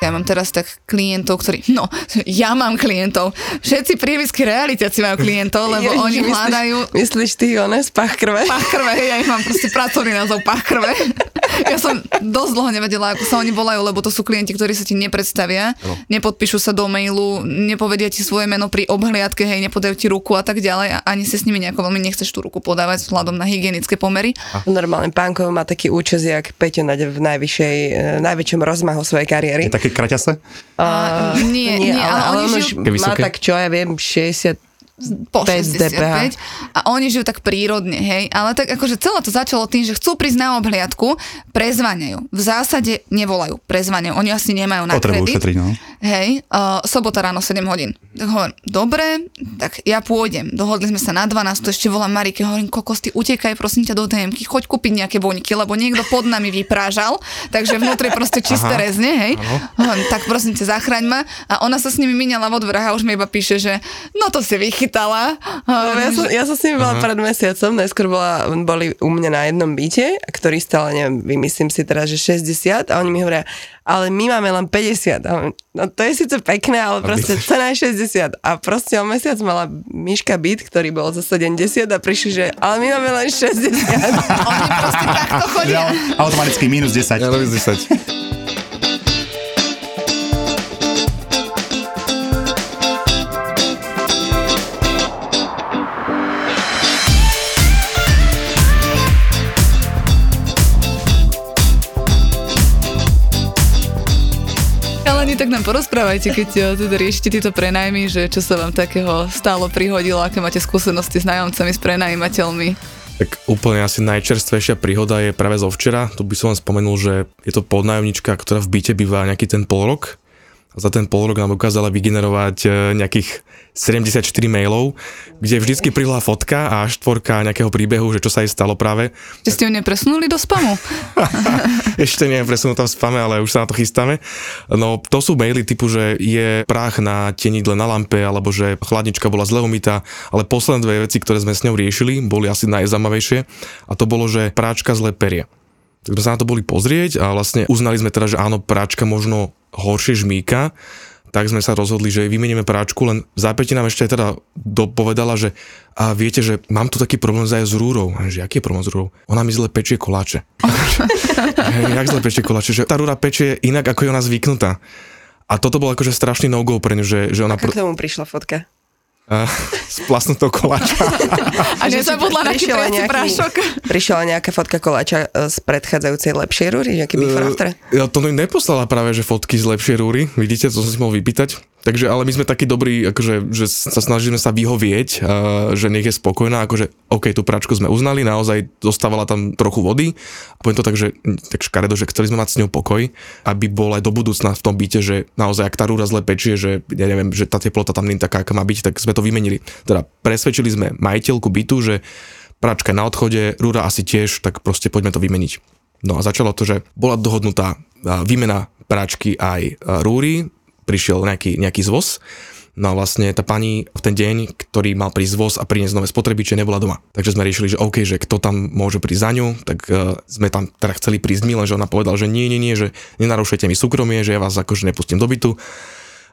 Ja mám teraz tak klientov, ktorí, no, ja mám klientov. Všetci prievisky realitáci majú klientov, lebo Ježiš, oni myslíš- hľadajú Myslíš ty, one, z pach krve? pach krve, ja ich mám proste pracovný názov pach krve. Ja som dosť dlho nevedela, ako sa oni volajú, lebo to sú klienti, ktorí sa ti nepredstavia, nepodpíšu sa do mailu, nepovedia ti svoje meno pri obhliadke, hej, nepodajú ti ruku a tak ďalej a ani sa s nimi nejako veľmi nechceš tú ruku podávať vzhľadom na hygienické pomery. Normálne pánko má taký účes, jak Peťo na v najvyššej, e, najväčšom rozmahu svojej kariéry. Je kraťase? A, nie, nie, ale, oni on už má tak, čo ja viem, 60 po 5 65 a oni žijú tak prírodne, hej, ale tak akože celé to začalo tým, že chcú prísť na obhliadku, prezvaniajú. V zásade nevolajú, prezvaniajú. Oni asi nemajú na Potrebujú kredit. šetriť, no. Hej, uh, sobota ráno 7 hodín. Tak hovorím, dobre, tak ja pôjdem. Dohodli sme sa na 12, to ešte volám Marike, hovorím, kokos, ty utekaj prosím ťa do DMky, choď kúpiť nejaké voňky, lebo niekto pod nami vyprážal, takže vnútri proste čisté Aha, rezne, hej. Hovorím, tak prosím ťa, zachraň ma. A ona sa s nimi míňala vo dverách a už mi iba píše, že no to si vychytala. No, ja, som, ja som s nimi bola pred mesiacom, najskôr bola, boli u mňa na jednom byte, ktorý stále, neviem, vymyslím si teraz, že 60 a oni mi hovoria, ale my máme len 50. A hovorím, no to je síce pekné, ale proste cena je 60. A proste o mesiac mala Miška byt, ktorý bol za 70 a prišli, že ale my máme len 60. Oni proste takto chodia. Ja, automaticky minus 10. Ja minus 10. tak nám porozprávajte, keď eh, teda riešite tieto prenajmy, že čo sa vám takého stálo prihodilo, aké máte skúsenosti s nájomcami, s prenajímateľmi. Tak úplne asi najčerstvejšia príhoda je práve zo včera. Tu by som len spomenul, že je to podnájomnička, ktorá v byte býva nejaký ten pol rok. Za ten pol rok nám dokázala vygenerovať e, nejakých 74 mailov, kde vždycky prihla fotka a štvorka nejakého príbehu, že čo sa jej stalo práve. Že ste ju nepresunuli do spamu? Ešte nie je presunutá v spame, ale už sa na to chystáme. No to sú maily typu, že je prach na tenidle na lampe, alebo že chladnička bola zle umytá, ale posledné dve veci, ktoré sme s ňou riešili, boli asi najzaujímavejšie a to bolo, že práčka zle perie. Tak sme sa na to boli pozrieť a vlastne uznali sme teda, že áno, práčka možno horšie žmýka, tak sme sa rozhodli, že jej vymenieme práčku, len v zápäti nám ešte aj teda dopovedala, že a viete, že mám tu taký problém aj s rúrou. A že aký je problém s rúrou? Ona mi zle pečie koláče. Hej, jak zle pečie koláče, že tá rúra pečie inak, ako je ona zvyknutá. A toto bol akože strašný no-go pre ňu, že, že ona Ako pr- k tomu prišla fotka? uh, splasnutou koláča. A na Prišiel aj chytriaci prášok? Prišla nejaká fotka koláča e, z predchádzajúcej lepšej rúry, nejaký before after? Ja to mi neposlala práve, že fotky z lepšej rúry, vidíte, to som si mohol vypýtať. Takže, ale my sme takí dobrí, akože, že sa snažíme sa vyhovieť, a, že nech je spokojná, akože, OK, tú pračku sme uznali, naozaj zostávala tam trochu vody, a poviem to tak, že tak škaredo, že chceli sme mať s ňou pokoj, aby bol aj do budúcna v tom byte, že naozaj, ak tá rúra zle pečie, že ja neviem, že tá teplota tam nie je taká, aká má byť, tak sme to vymenili. Teda presvedčili sme majiteľku bytu, že pračka na odchode, rúra asi tiež, tak proste poďme to vymeniť. No a začalo to, že bola dohodnutá výmena práčky aj rúry, prišiel nejaký, nejaký zvoz, no a vlastne tá pani v ten deň, ktorý mal prísť zvoz a priniesť nové spotrebiče, nebola doma. Takže sme riešili, že OK, že kto tam môže prísť za ňu, tak uh, sme tam teda chceli prísť my, lenže ona povedal, že nie, nie, nie, že nenarušujete mi súkromie, že ja vás akože nepustím do bytu.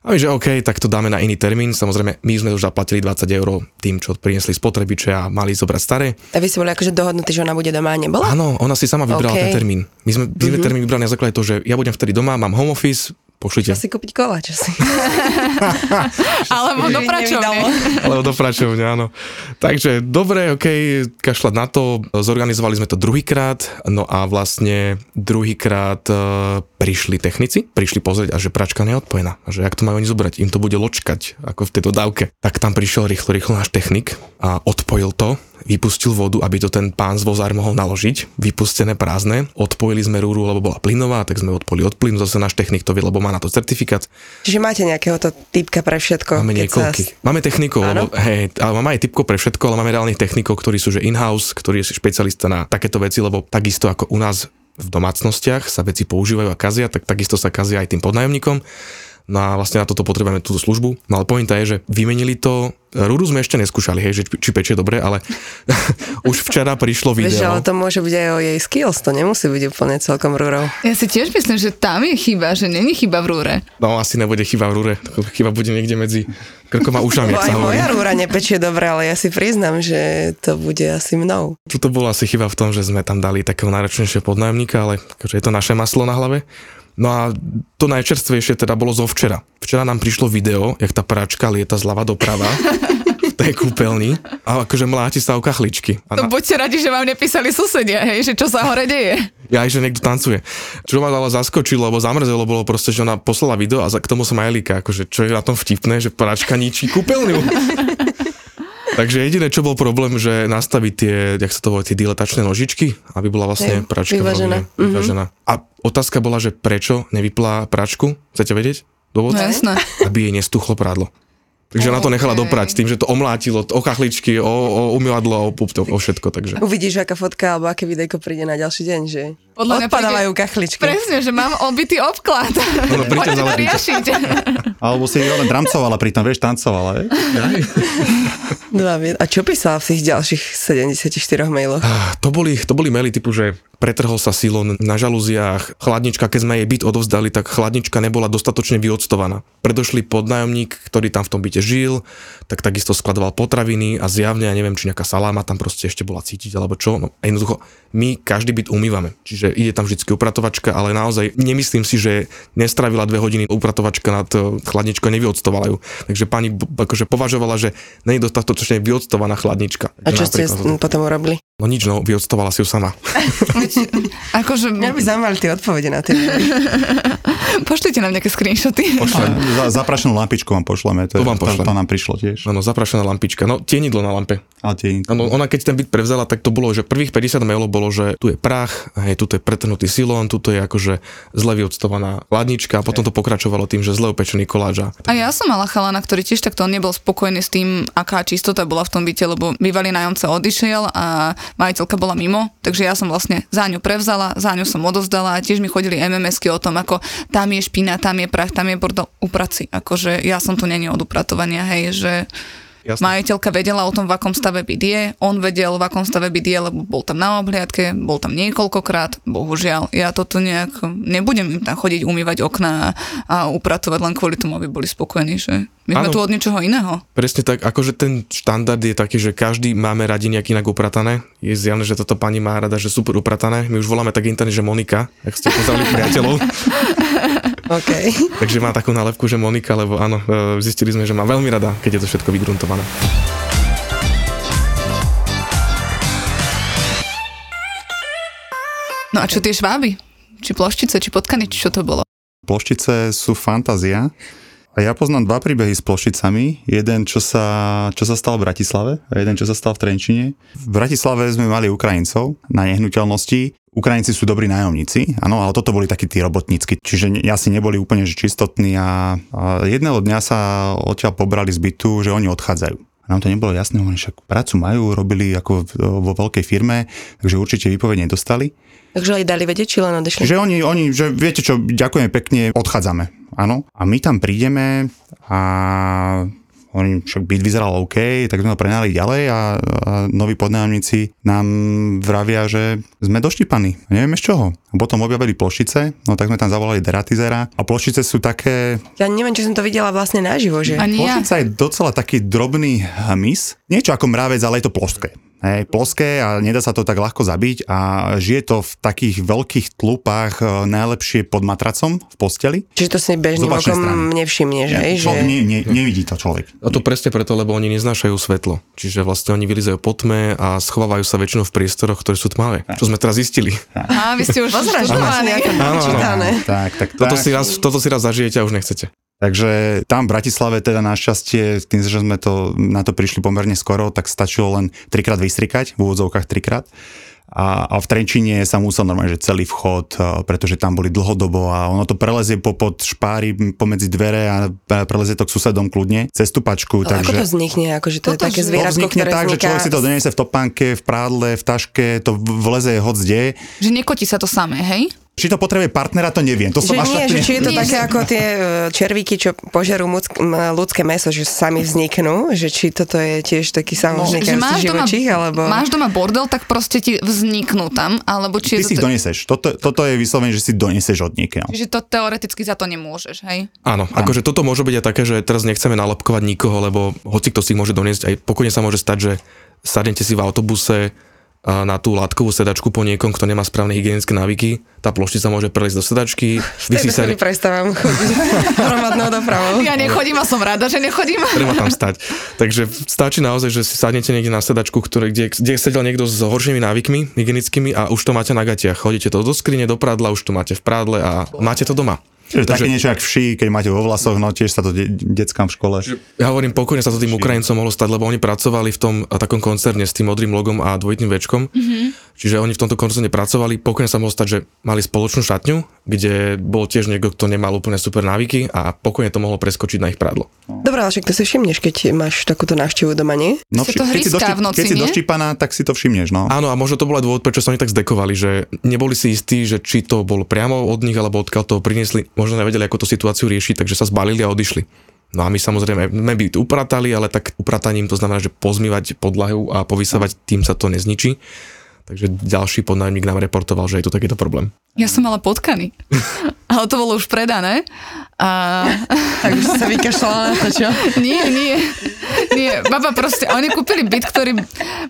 A my, že OK, tak to dáme na iný termín. Samozrejme, my sme už zaplatili 20 eur tým, čo priniesli spotrebiče a mali zobrať staré. A vy ste boli akože dohodnutí, že ona bude doma a nebola? Áno, ona si sama vybrala OK. ten termín. My sme, my sme termín vybrali na základe toho, že ja budem vtedy doma, mám home office, pošlite. Čo si kúpiť koláč asi. Alebo do pračovne. Alebo do pračovne, áno. Takže dobre, ok, kašľať na to. Zorganizovali sme to druhýkrát, no a vlastne druhýkrát e, prišli technici, prišli pozrieť a že pračka neodpojená. A že jak to majú oni zobrať, im to bude ločkať, ako v tejto dávke. Tak tam prišiel rýchlo, rýchlo náš technik a odpojil to, vypustil vodu, aby to ten pán z vozár mohol naložiť, vypustené prázdne. Odpojili sme rúru, lebo bola plynová, tak sme odpojili od plynu, zase náš technik to vie, lebo má na to certifikát. Čiže máte nejakého to typka pre všetko? Máme niekoľky. sa- Máme technikov, lebo hej, ale máme aj typko pre všetko, ale máme reálnych technikov, ktorí sú že in-house, ktorí sú špecialista na takéto veci, lebo takisto ako u nás v domácnostiach sa veci používajú a kazia, tak takisto sa kazia aj tým podnájomníkom. No a vlastne na toto potrebujeme túto službu. No ale pointa je, že vymenili to, rúru sme ešte neskúšali, hej, že či, či pečie dobre, ale už včera prišlo Vieš, video. ale to môže byť aj o jej skills, to nemusí byť úplne celkom rúrou. Ja si tiež myslím, že tam je chyba, že není chyba v rúre. No asi nebude chyba v rúre, chyba bude niekde medzi krkom a ušami, Bo aj moja rúra nepečie dobre, ale ja si priznam, že to bude asi mnou. Tuto bola asi chyba v tom, že sme tam dali takého náročnejšieho podnájomníka, ale akože je to naše maslo na hlave. No a to najčerstvejšie teda bolo zo včera. Včera nám prišlo video, jak tá práčka lieta zľava doprava v tej kúpeľni a akože mláti sa o kachličky. A To na, buďte radi, že vám nepísali susedia, hej, že čo sa hore deje. ja aj, že niekto tancuje. Čo ma ale zaskočilo, alebo zamrzelo, bolo proste, že ona poslala video a k tomu som aj líka, akože čo je na tom vtipné, že práčka ničí kúpeľňu. Takže jediné, čo bol problém, že nastaviť tie, jak sa to volá, tie diletačné nožičky, aby bola vlastne Hej, pračka vyvážená. vyvážená. vyvážená. A otázka bola, že prečo nevyplá pračku? Chcete vedieť? Dôvod? No jasné. Aby jej nestuchlo prádlo. Takže ona to nechala Okej. doprať s tým, že to omlátilo o kachličky, o, o umývadlo, o, pup, o všetko. Takže. Uvidíš, aká fotka alebo aké videjko príde na ďalší deň, že Podľa odpadávajú kachličky. Presne, že mám obitý obklad. Poďme to riešiť. Alebo si len dramcovala pritom, vieš, tancovala? Dva vie- A čo písala v tých ďalších 74 mailoch? Ah, To boli, to boli maily typu, že pretrhol sa silon na žalúziách, chladnička, keď sme jej byt odovzdali, tak chladnička nebola dostatočne vyoctovaná. Predošli podnájomník, ktorý tam v tom byte žil, tak takisto skladoval potraviny a zjavne, ja neviem, či nejaká saláma tam proste ešte bola cítiť, alebo čo. No, a jednoducho, my každý byt umývame, čiže ide tam vždy upratovačka, ale naozaj nemyslím si, že nestravila dve hodiny upratovačka nad eh, chladničkou, nevyoctovala ju. Takže pani akože považovala, že nie je dostatočne vyoctovaná chladnička. A čo ste potom urobili? No nič, no, vyoctovala si ju sama. Akože, Mňa by zaujímali tie odpovede na tie pošlite nám nejaké screenshoty. Za, zaprašenú lampičku vám pošleme, to, To vám pošlem. to, to nám prišlo tiež. Áno, zaprašená lampička. No, tienidlo na lampe. Ale tie, Áno, ona keď ten byt prevzala, tak to bolo, že prvých 50 mailov bolo, že tu je prach, hej, tu je pretrhnutý silón, tu je akože zle vyoctovaná chladnička a potom to pokračovalo tým, že zle upečený koláč. a- A ja som mala chalana, ktorý tiež takto on nebol spokojný s tým, aká čistota bola v tom byte, lebo bývalý nájomca odišiel a majiteľka bola mimo, takže ja som vlastne za ňu prevzala, za ňu som odozdala a tiež mi chodili MMSky o tom, ako tam je špina, tam je prach, tam je bordel, upraci. Akože ja som tu není od upratovania, hej, že Jasné. majiteľka vedela o tom, v akom stave byt je, on vedel, v akom stave byt je, lebo bol tam na obhliadke, bol tam niekoľkokrát, bohužiaľ. Ja toto nejak, nebudem im tam chodiť umývať okná a upratovať len kvôli tomu, aby boli spokojní, že my sme Áno. tu od ničoho iného. Presne tak, akože ten štandard je taký, že každý máme radi nejak inak upratané. Je zjavné, že toto pani má rada, že super upratané. My už voláme tak interne, že Monika, ak ste poznali priateľov. OK. Takže má takú nálepku, že Monika, lebo áno, e, zistili sme, že má veľmi rada, keď je to všetko vygruntované. No a čo tie šváby? Či ploštice, či potkany, či čo to bolo? Ploštice sú fantázia. A ja poznám dva príbehy s plošticami. Jeden, čo sa, čo sa stal v Bratislave a jeden, čo sa stal v Trenčine. V Bratislave sme mali Ukrajincov na nehnuteľnosti. Ukrajinci sú dobrí nájomníci, áno, ale toto boli takí tí robotnícky, čiže asi neboli úplne že čistotní a, a jedného dňa sa odtiaľ pobrali z bytu, že oni odchádzajú. A nám to nebolo jasné, oni však prácu majú, robili ako vo veľkej firme, takže určite výpoveď nedostali. Takže aj dali vedieť, či len odešli. Že oni, oni, že viete čo, ďakujeme pekne, odchádzame. Áno. A my tam prídeme a oni však byt vyzeral OK, tak sme ho prenali ďalej a, a noví podnájomníci nám vravia, že sme doštípaní. Nevieme z čoho. A potom objavili plošice, no tak sme tam zavolali deratizera a plošice sú také, Ja neviem, či som to videla vlastne naživo, že? Ani ja. Plošica je docela taký drobný hmyz. Niečo ako mravec, ale je to ploské. Hej, ploské a nedá sa to tak ľahko zabiť a žije to v takých veľkých tlupách e, najlepšie pod matracom v posteli. Čiže to si bežným okom nevšimneš, hej? Že... Nie, nie, nevidí to človek. A to presne preto, lebo oni neznášajú svetlo. Čiže vlastne oni vylizajú po tme a schovávajú sa väčšinou v priestoroch, ktoré sú tmavé. Čo sme teraz zistili. Á, vy ste už nejaké Áno, áno. načítané. Tak, tak, Toto tak. si, raz, toto si raz zažijete a už nechcete. Takže tam v Bratislave teda našťastie, tým, že sme to, na to prišli pomerne skoro, tak stačilo len trikrát vystrikať, v úvodzovkách trikrát. A, a v Trenčine sa musel normálne, že celý vchod, pretože tam boli dlhodobo a ono to prelezie popod špáry m, pomedzi dvere a prelezie to k susedom kľudne cez tú pačku. Ale ako to takže... vznikne? Akože to je Toto, také že- To zvieratko, vznikne ktoré tak, že vzniká... človek si to donese v topánke, v prádle, v taške, to v- vleze hoď kde. Že nekotí sa to samé, hej? Či to potrebuje partnera, to neviem. To som Že až nie, tak že či je to Nie, také ako tie e, červíky, čo požerú ľudské meso, že sami vzniknú, že či toto je tiež taký Že samovznikajúci máš doma, živočích, alebo... máš doma bordel, tak proste ti vzniknú tam, alebo či Ty je si ich to... doneseš. Toto, toto je vyslovene, že si doneseš od niekiaľ. Čiže to teoreticky za to nemôžeš, hej? Áno, akože toto môže byť aj také, že teraz nechceme nalepkovať nikoho, lebo hoci kto si ich môže doniesť, aj pokojne sa môže stať, že sadnete si v autobuse na tú látkovú sedačku po niekom, kto nemá správne hygienické návyky, tá ploštica môže preliesť do sedačky, vysí sa, prestávam chodiť hromadnou dopravou. Ja nechodím a som rada, že nechodím. treba tam stať. Takže stačí naozaj, že si sadnete niekde na sedačku, ktoré, kde, kde sedel niekto s horšími návykmi hygienickými a už to máte na gatiach. Chodíte to do skrine, do prádla, už to máte v prádle a máte to doma. Čiže také niečo jak vší, keď máte vo vlasoch, no tiež sa to de- deckám v škole. Ja hovorím, pokojne sa to tým Ukrajincom mohlo stať, lebo oni pracovali v tom a, takom koncerne s tým modrým logom a dvojitým večkom. Mm-hmm. Čiže oni v tomto koncerne pracovali, pokojne sa mohlo stať, že mali spoločnú šatňu, kde bol tiež niekto, kto nemal úplne super návyky a pokojne to mohlo preskočiť na ich prádlo. Dobre, ale však to si všimneš, keď máš takúto návštevu doma, nie? No, Si to keď si, došti- v noci, keď si doštípaná, tak si to všimneš, no. Áno, a možno to bol aj dôvod, prečo sa oni tak zdekovali, že neboli si istí, že či to bol priamo od nich, alebo odkiaľ to priniesli, možno nevedeli, ako tú situáciu riešiť, takže sa zbalili a odišli. No a my samozrejme, my by upratali, ale tak uprataním to znamená, že pozmývať podlahu a povysávať, tým sa to nezničí. Takže ďalší podnájomník nám reportoval, že je tu takýto problém. Ja som mala potkany. Ale to bolo už predané. A... Tak už si sa vykašľala na to, čo? Nie, nie. Nie, baba proste, oni kúpili byt, ktorý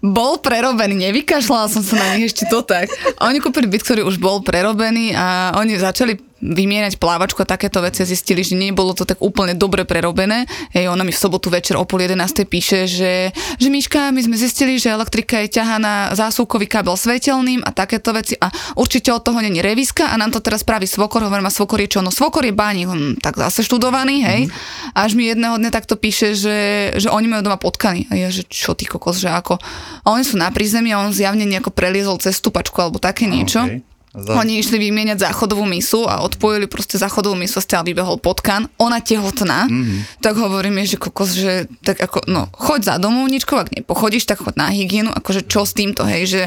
bol prerobený, nevykašľala som sa na nich ešte to tak. Oni kúpili byt, ktorý už bol prerobený a oni začali vymieňať plávačku a takéto veci zistili, že nebolo to tak úplne dobre prerobené. Hej, ona mi v sobotu večer o pol 11. píše, že, že Miška, my sme zistili, že elektrika je ťahaná zásuvkový kábel svetelným a takéto veci a určite od toho není reviska a nám to teraz spraví svokor, hovorím, a svokor je čo? No svokor je bánik, hm, tak zase študovaný, hej. A až mi jedného dňa takto píše, že, že oni majú doma potkany. A ja, že čo ty kokos, že ako. A oni sú na prízemí a on zjavne nejako preliezol cez stupačku alebo také niečo. okej. Za- Oni išli vymieňať záchodovú misu a odpojili proste záchodovú misu a stále vybehol potkan. Ona tehotná, mm-hmm. tak hovorím jej, že kokos, že tak ako, no, choď za domovničkou, ak nepochodíš, tak choď na hygienu, akože čo s týmto, hej, že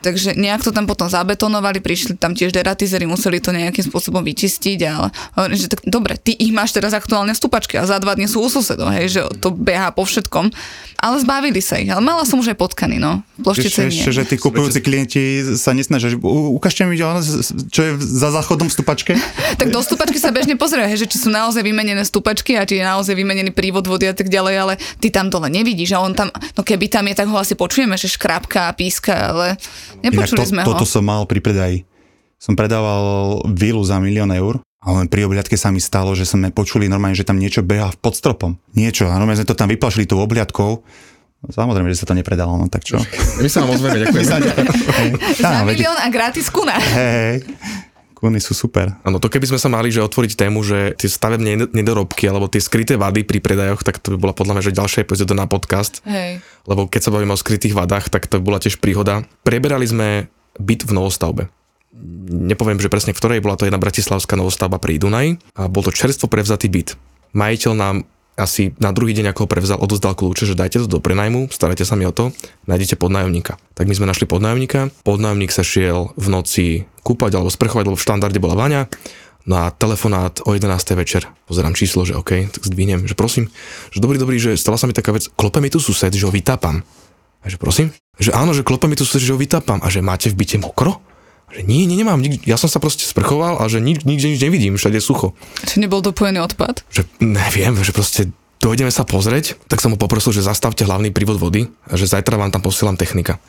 takže nejak to tam potom zabetonovali, prišli tam tiež deratizery, museli to nejakým spôsobom vyčistiť, ale hovorím, že tak dobre, ty ich máš teraz aktuálne v stupačke a za dva dní sú u susedov, hej, že to beha po všetkom. Ale zbavili sa ich, ale mala som už aj potkany, no. Ploštice ešte, že tí kupujúci klienti sa nesnažia, ukážte mi, čo je za záchodom v stupačke. Tak do stupačky sa bežne pozrie, hej, že či sú naozaj vymenené stupačky a či je naozaj vymenený prívod vody a tak ďalej, ale ty tam dole nevidíš a on tam, no keby tam je, tak ho asi počujeme, že škrápka a píska, ale nepočuli to, sme toto ho. som mal pri predaji. Som predával vilu za milión eur a len pri obliadke sa mi stalo, že sme počuli normálne, že tam niečo beha pod stropom. Niečo a normálne sme to tam vyplašili tou obliadkou. Samozrejme, že sa to nepredalo, no tak čo. My sa vám ozveme, ďakujem. Za milión a gratis kuna. Hej, kuny sú super. Áno, to keby sme sa mali že otvoriť tému, že tie stavebné ned- nedorobky alebo tie skryté vady pri predajoch, tak to by bola podľa mňa že ďalšia epizóda na podcast. Hej. Lebo keď sa bavíme o skrytých vadách, tak to bola tiež príhoda. Preberali sme byt v novostavbe. Nepoviem, že presne v ktorej, bola to jedna bratislavská novostavba pri Dunaji a bol to čerstvo prevzatý byt. Majiteľ nám asi na druhý deň, ako ho prevzal, odozdal kľúče, že dajte to do prenajmu, starajte sa mi o to, nájdete podnájomníka. Tak my sme našli podnájomníka, podnájomník sa šiel v noci kúpať alebo sprchovať, lebo v štandarde bola vaňa, No a telefonát o 11. večer, pozerám číslo, že OK, tak zdvihnem, že prosím, že dobrý, dobrý, že stala sa mi taká vec, klope mi tu sused, že ho vytápam. A že prosím? Že áno, že klope mi tu sused, že ho vytápam. A že máte v byte mokro? Že nie, nie, nemám, nik- ja som sa proste sprchoval a že nič, nikde nič nevidím, všade je sucho. Či nebol dopojený odpad? Že neviem, že proste dojdeme sa pozrieť, tak som mu poprosil, že zastavte hlavný prívod vody a že zajtra vám tam posielam technika.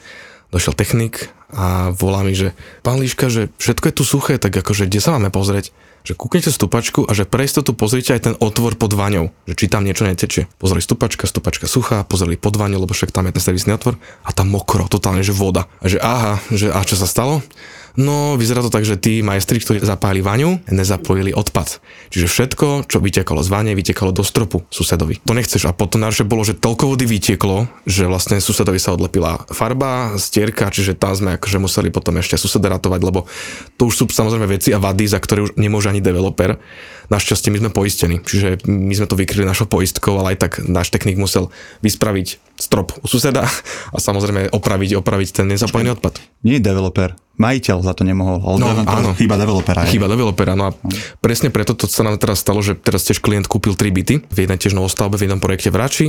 Došiel technik a volá mi, že pán Líška, že všetko je tu suché, tak akože kde sa máme pozrieť? Že kúknete stupačku a že pre istotu pozrite aj ten otvor pod vaňou, že či tam niečo netečie. Pozreli stupačka, stupačka suchá, pozreli pod vaňou, lebo však tam je ten servisný otvor a tam mokro, totálne, že voda. A že aha, že a čo sa stalo? No, vyzerá to tak, že tí majstri, ktorí zapájali vaňu, nezapojili odpad. Čiže všetko, čo vytekalo z vane, vytekalo do stropu susedovi. To nechceš. A potom najhoršie bolo, že toľko vody vytieklo, že vlastne susedovi sa odlepila farba, stierka, čiže tam sme akože museli potom ešte suseda ratovať, lebo to už sú samozrejme veci a vady, za ktoré už nemôže ani developer. Našťastie my sme poistení, čiže my sme to vykryli našou poistkou, ale aj tak náš technik musel vyspraviť strop u suseda a samozrejme opraviť, opraviť ten nezapojený odpad. Nie je developer. Majiteľ za to nemohol. Ale No, to- to áno. Chyba developera. je. Chyba developera, no a presne preto to sa nám teraz stalo, že teraz tiež klient kúpil tri byty v jednej tiež novostavbe, v jednom projekte v Rači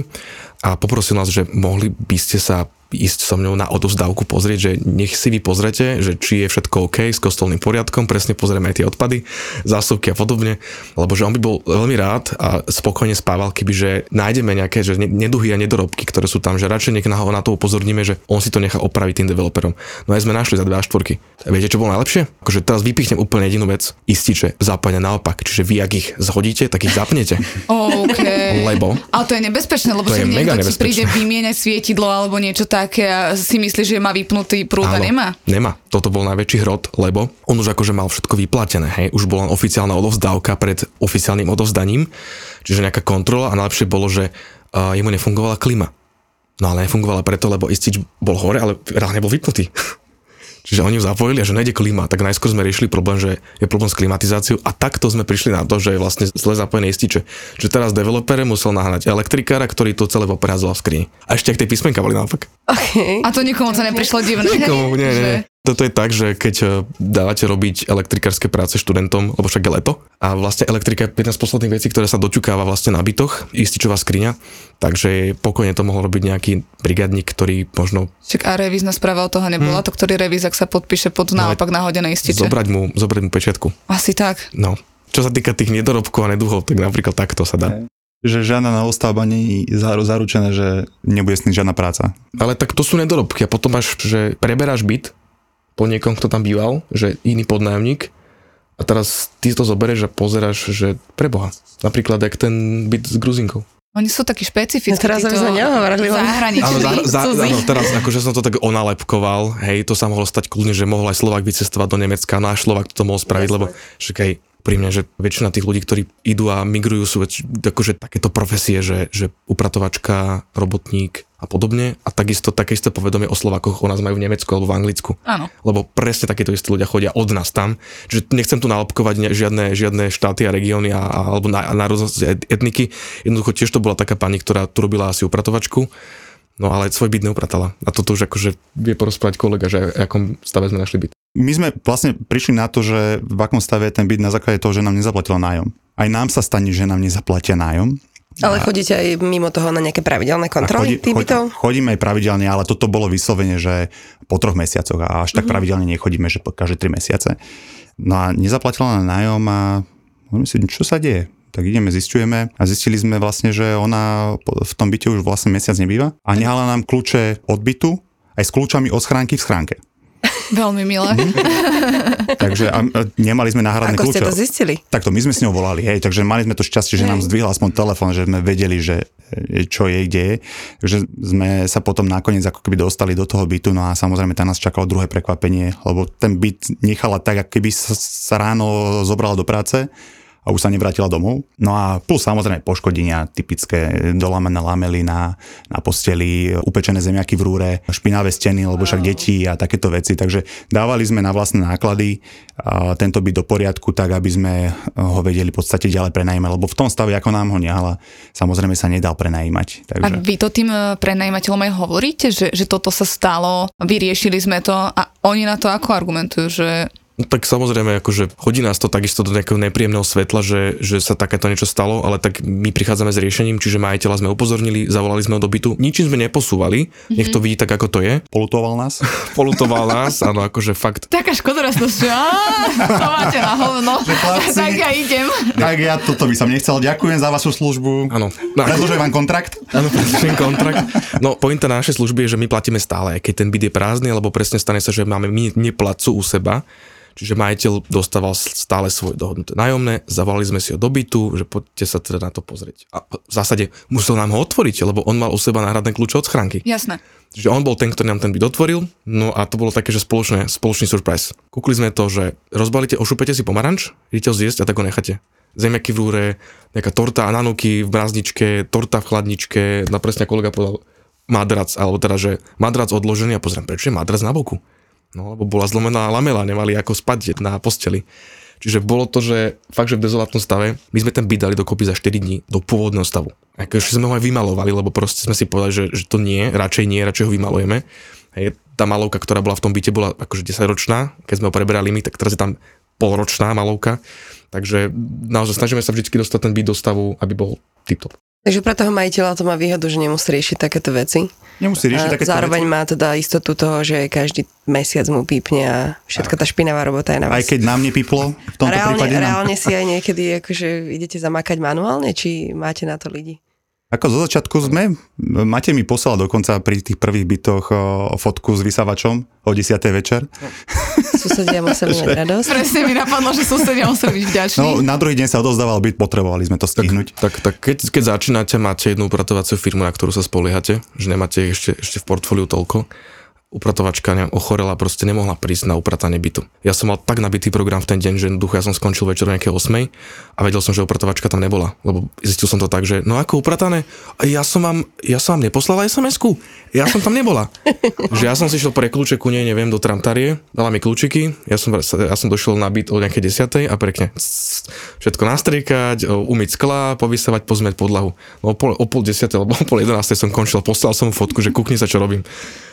a poprosil nás, že mohli by ste sa ísť so mnou na odovzdávku pozrieť, že nech si vy pozrete, že či je všetko OK s kostolným poriadkom, presne pozrieme aj tie odpady, zásuvky a podobne, lebo že on by bol veľmi rád a spokojne spával, keby že nájdeme nejaké že ne- neduhy a nedorobky, ktoré sú tam, že radšej nech na na to upozorníme, že on si to nechá opraviť tým developerom. No aj sme našli za 2 štvorky. A viete, čo bolo najlepšie? Akože teraz vypichnem úplne jedinú vec. Ističe zapáňa naopak. Čiže vy, ak ich zhodíte, tak ich zapnete. OK. Lebo Ale to je nebezpečné, lebo To si niekto ti príde vymieňať svietidlo alebo niečo také a si myslí, že má vypnutý prúd a nemá. Nemá. Toto bol najväčší hrot, lebo on už akože mal všetko vyplatené, hej. Už bola oficiálna odovzdávka pred oficiálnym odovzdaním, čiže nejaká kontrola a najlepšie bolo, že uh, jemu nefungovala klima. No ale nefungovala preto, lebo istič bol hore, ale reálne bol vypnutý. Čiže oni ju zapojili a že nejde klima, tak najskôr sme riešili problém, že je problém s klimatizáciou a takto sme prišli na to, že je vlastne zle zapojené ističe. Že teraz developer musel nahnať elektrikára, ktorý to celé poprehazoval v skrini. A ešte ak tie písmenka boli naopak. Okay. A to nikomu sa neprišlo divné. Nikomu, nie, Že- nie. Toto je tak, že keď e, dávate robiť elektrikárske práce študentom, lebo však je leto, a vlastne elektrika je jedna z posledných vecí, ktoré sa doťukáva vlastne na bytoch, ističová skriňa, takže pokojne to mohol robiť nejaký brigadník, ktorý možno Čak a revízna správa od toho nebola, to ktorý revíz, ak sa podpíše pod naopak nahodené ističe. zobrať mu, zobrať mu pečiatku. Asi tak. No. Čo sa týka tých nedorobkov a neduhov, tak napríklad takto sa dá. Že žiadna novostavba nie je zaru- zaručené, že nebude s žiadna práca. Ale tak to sú nedorobky a potom máš, že preberáš byt po niekom, kto tam býval, že iný podnájomník a teraz ty to zoberieš a pozeráš, že preboha. Napríklad, jak ten byt s Gruzinkou. Oni sú takí špecifickí. No teraz sme nehovorili len- zahraniční, Áno, za, za, áno, teraz akože som to tak onalepkoval, hej, to sa mohlo stať kľudne, že mohol aj Slovak vycestovať do Nemecka, náš Slovak to mohol spraviť, lebo však pri mne, že väčšina tých ľudí, ktorí idú a migrujú, sú väč- akože takéto profesie, že, že upratovačka, robotník a podobne. A takisto také isté povedomie o Slovakoch o nás majú v Nemecku alebo v Anglicku. Áno. Lebo presne takíto istí ľudia chodia od nás tam. Čiže nechcem tu nalepkovať ne, žiadne, žiadne štáty a regióny a, a, alebo na, národnosti et- etniky. Jednoducho tiež to bola taká pani, ktorá tu robila asi upratovačku. No ale svoj byt neupratala. A toto už akože vie porozprávať kolega, že v akom stave sme našli byt. My sme vlastne prišli na to, že v akom stave je ten byt na základe toho, že nám nezaplatila nájom. Aj nám sa stane, že nám nezaplatia nájom. Ale chodíte aj mimo toho na nejaké pravidelné A kontroly tých bytov? chodíme aj pravidelne, ale toto bolo vyslovene, že po troch mesiacoch a až tak pravidelne nechodíme, že po každé tri mesiace. No a nezaplatila nám nájom a hovorím si, čo sa deje? Tak ideme, zistujeme. A zistili sme vlastne, že ona v tom byte už vlastne mesiac nebýva. A nehala nám kľúče od bytu aj s kľúčami od schránky v schránke. Veľmi milé. Takže a, a nemali sme náhradné Ako ste to zistili? Takto my sme s ňou volali, hej, takže mali sme to šťastie, že nám zdvihla aspoň telefón, že sme vedeli, že e, čo je, kde je. Takže sme sa potom nakoniec ako keby dostali do toho bytu, no a samozrejme tam nás čakalo druhé prekvapenie, lebo ten byt nechala tak, ako keby sa ráno zobrala do práce a už sa nevrátila domov. No a plus samozrejme poškodenia typické, dolamené lamely na, na posteli, upečené zemiaky v rúre, špinavé steny, lebo však deti a takéto veci. Takže dávali sme na vlastné náklady a tento byt do poriadku, tak aby sme ho vedeli v podstate ďalej prenajímať, lebo v tom stave, ako nám ho nehala, samozrejme sa nedal prenajímať. A Takže... vy to tým e, prenajímateľom aj hovoríte, že, že toto sa stalo, vyriešili sme to a oni na to ako argumentujú, že tak samozrejme, akože hodí nás to takisto do nejakého nepríjemného svetla, že, že sa takéto niečo stalo, ale tak my prichádzame s riešením, čiže majiteľa sme upozornili, zavolali sme ho do bytu, ničím sme neposúvali, nech to vidí tak, ako to je. Polutoval nás? Polutoval nás, áno, akože fakt. taká škodoraznosť, že to máte na hovno, tak ja idem. tak ja toto by som nechcel. Ďakujem za vašu službu. Áno. No, vám kontrakt. Áno, predlžujem kontrakt. No, pointa na našej služby je, že my platíme stále, aj keď ten byt je prázdny, alebo presne stane sa, že máme my neplacu u seba, čiže majiteľ dostával stále svoje dohodnuté nájomné, zavolali sme si ho do bytu, že poďte sa teda na to pozrieť. A v zásade musel nám ho otvoriť, lebo on mal u seba náhradné kľúče od schránky. Jasné. Čiže on bol ten, ktorý nám ten byt otvoril, no a to bolo také, že spoločné, spoločný surprise. Kúkli sme to, že rozbalíte, ošupete si pomaranč, idete ho zjesť a tak ho necháte. Zemiaky v rúre, nejaká torta a nanuky v brázničke, torta v chladničke, na presne kolega povedal madrac, alebo teda, že madrac odložený a pozriem, prečo je madrac na boku? No, lebo bola zlomená lamela, nemali ako spať na posteli. Čiže bolo to, že fakt, že v dezolátnom stave, my sme ten byt dali dokopy za 4 dní do pôvodného stavu. Akože sme ho aj vymalovali, lebo proste sme si povedali, že, že to nie, radšej nie, radšej ho vymalujeme. Hej, tá malovka, ktorá bola v tom byte, bola akože 10 ročná, keď sme ho preberali my, tak teraz je tam polročná malovka. Takže naozaj snažíme sa vždy dostať ten byt do stavu, aby bol tip-top. Takže pre toho majiteľa to má výhodu, že nemusí riešiť takéto veci. Nemusí riešiť A takéto zároveň veci. má teda istotu toho, že každý mesiac mu pípne a všetka tá špinavá robota je na Aj vás. keď nám nepiplo, v tomto reálne, prípade nám. reálne si aj niekedy akože idete zamakať manuálne, či máte na to lidi? Ako zo začiatku sme, Matej mi poslal dokonca pri tých prvých bytoch o, fotku s vysávačom o 10. večer. Susedia museli mať radosť. Presne mi napadlo, že susedia museli byť vďační. No, na druhý deň sa odozdával byt, potrebovali sme to stihnúť. Tak, tak keď, keď začínate, máte jednu upratovaciu firmu, na ktorú sa spoliehate, že nemáte ešte, ešte v portfóliu toľko. Upratovačka neviem, ochorela, proste nemohla prísť na upratanie bytu. Ja som mal tak nabitý program v ten deň, že jednoducho ja som skončil večer nejaké 8 a vedel som, že upratovačka tam nebola. Lebo zistil som to tak, že no ako upratané, ja som vám, ja som vám neposlala SMS-ku, ja som tam nebola. že ja som si šiel pre kľúče ku nej, neviem, do tramtarie, dala mi kľúčiky, ja som, ja som došiel na byt o nejaké 10 a pekne všetko nastriekať, umyť skla, povysávať, pozmeť podlahu. No o pol, o pol desiate, alebo o pol jedenástej som končil, poslal som fotku, že kukni sa, čo robím.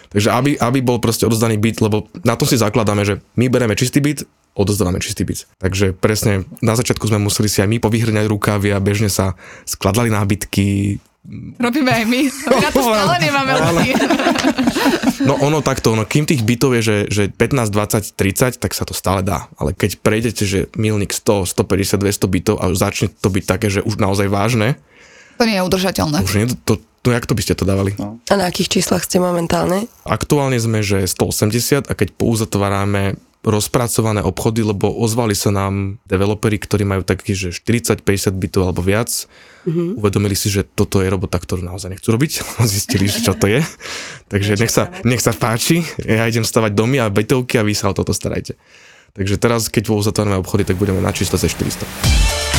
Takže aby, aby bol proste odozdaný byt, lebo na to si zakladáme, že my bereme čistý byt, odozdávame čistý byt. Takže presne na začiatku sme museli si aj my povyhrňať rukávy a bežne sa skladali nábytky. Robíme aj my. My na to stále nemáme ľudí. No ono takto, no kým tých bytov je, že, že 15, 20, 30, tak sa to stále dá. Ale keď prejdete, že milník 100, 150, 200 bytov a už začne to byť také, že už naozaj vážne, To nie je udržateľné. už nie, to, to, jak to by ste to dávali? No. A na akých číslach ste momentálne? Aktuálne sme, že 180 a keď pouzatvárame rozpracované obchody, lebo ozvali sa nám developeri, ktorí majú taký, že 40-50 bytov alebo viac. Mm-hmm. Uvedomili si, že toto je robota, ktorú naozaj nechcú robiť. Zistili, že čo to je. Takže nech sa, nech sa páči. Ja idem stavať domy a bytovky a vy sa o toto starajte. Takže teraz, keď uzatvárame obchody, tak budeme na čisto 400.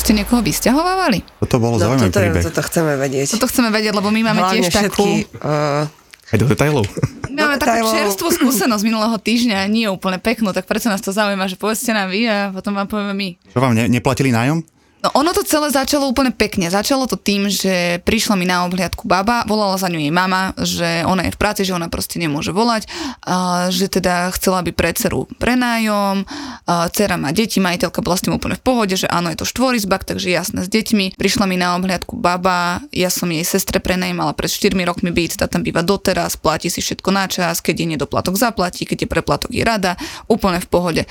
ste niekoho vysťahovávali? Toto bolo No, zaujímavý toto, príbeh. toto chceme vedieť. Toto chceme vedieť, lebo my máme Hlavne tiež takú... všetky, uh, Aj do detailov. My máme takú detailov. čerstvú skúsenosť minulého týždňa, nie úplne peknú, tak prečo nás to zaujíma, že povedzte nám vy a potom vám povieme my. Čo vám ne, neplatili nájom? No ono to celé začalo úplne pekne. Začalo to tým, že prišla mi na obhliadku baba, volala za ňu jej mama, že ona je v práci, že ona proste nemôže volať, a že teda chcela by pre dceru prenájom, a dcera má deti, majiteľka bola s tým úplne v pohode, že áno, je to štvorizbak, takže jasné s deťmi. Prišla mi na obhliadku baba, ja som jej sestre prenajímala pred 4 rokmi byt, tá tam býva doteraz, platí si všetko na čas, keď je nedoplatok zaplatí, keď je preplatok je rada, úplne v pohode.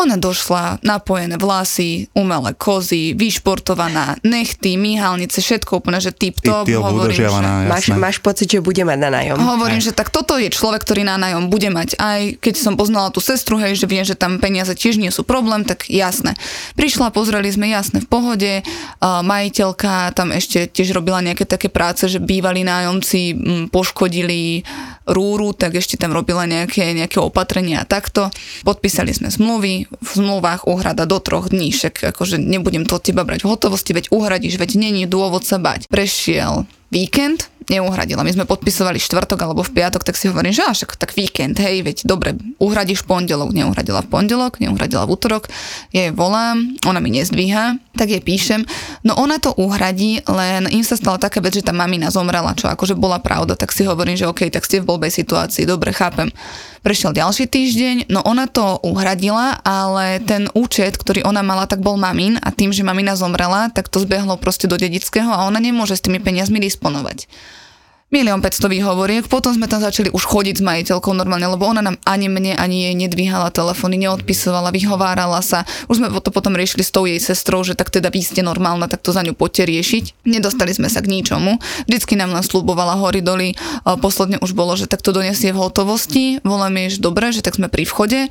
Ona došla, napojené vlasy, umelé kozy, vyšportovaná, nechty, myhalnice, všetko úplne, že tip top. Ty udržiavaná, máš, máš pocit, že bude mať na nájom. Hovorím, že tak toto je človek, ktorý na nájom bude mať. Aj keď som poznala tú sestru, hej, že viem, že tam peniaze tiež nie sú problém, tak jasné. Prišla, pozreli sme jasné v pohode, uh, majiteľka tam ešte tiež robila nejaké také práce, že bývalí nájomci m, poškodili rúru, tak ešte tam robila nejaké, nejaké opatrenia a takto. Podpísali sme zmluvy, v zmluvách uhrada do troch dní, však akože nebudem to od teba brať v hotovosti, veď uhradíš, veď není dôvod sa bať. Prešiel víkend, neuhradila. My sme podpisovali štvrtok alebo v piatok, tak si hovorím, že až tak víkend, hej, veď dobre, uhradíš v pondelok, neuhradila v pondelok, neuhradila v útorok, jej volám, ona mi nezdvíha, tak jej píšem, no ona to uhradí, len im sa stala taká vec, že tá mamina zomrela, čo akože bola pravda, tak si hovorím, že OK, tak ste v blbej situácii, dobre, chápem. Prešiel ďalší týždeň, no ona to uhradila, ale ten účet, ktorý ona mala, tak bol mamin a tým, že mamina zomrela, tak to zbehlo proste do dedického a ona nemôže s tými peniazmi disponovať milión 500 výhovoriek, potom sme tam začali už chodiť s majiteľkou normálne, lebo ona nám ani mne, ani jej nedvíhala telefóny, neodpisovala, vyhovárala sa. Už sme to potom riešili s tou jej sestrou, že tak teda vy ste normálna, tak to za ňu poďte riešiť. Nedostali sme sa k ničomu. Vždycky nám len slubovala hory doly. A Posledne už bolo, že tak to donesie v hotovosti. Volám jej, že dobre, že tak sme pri vchode.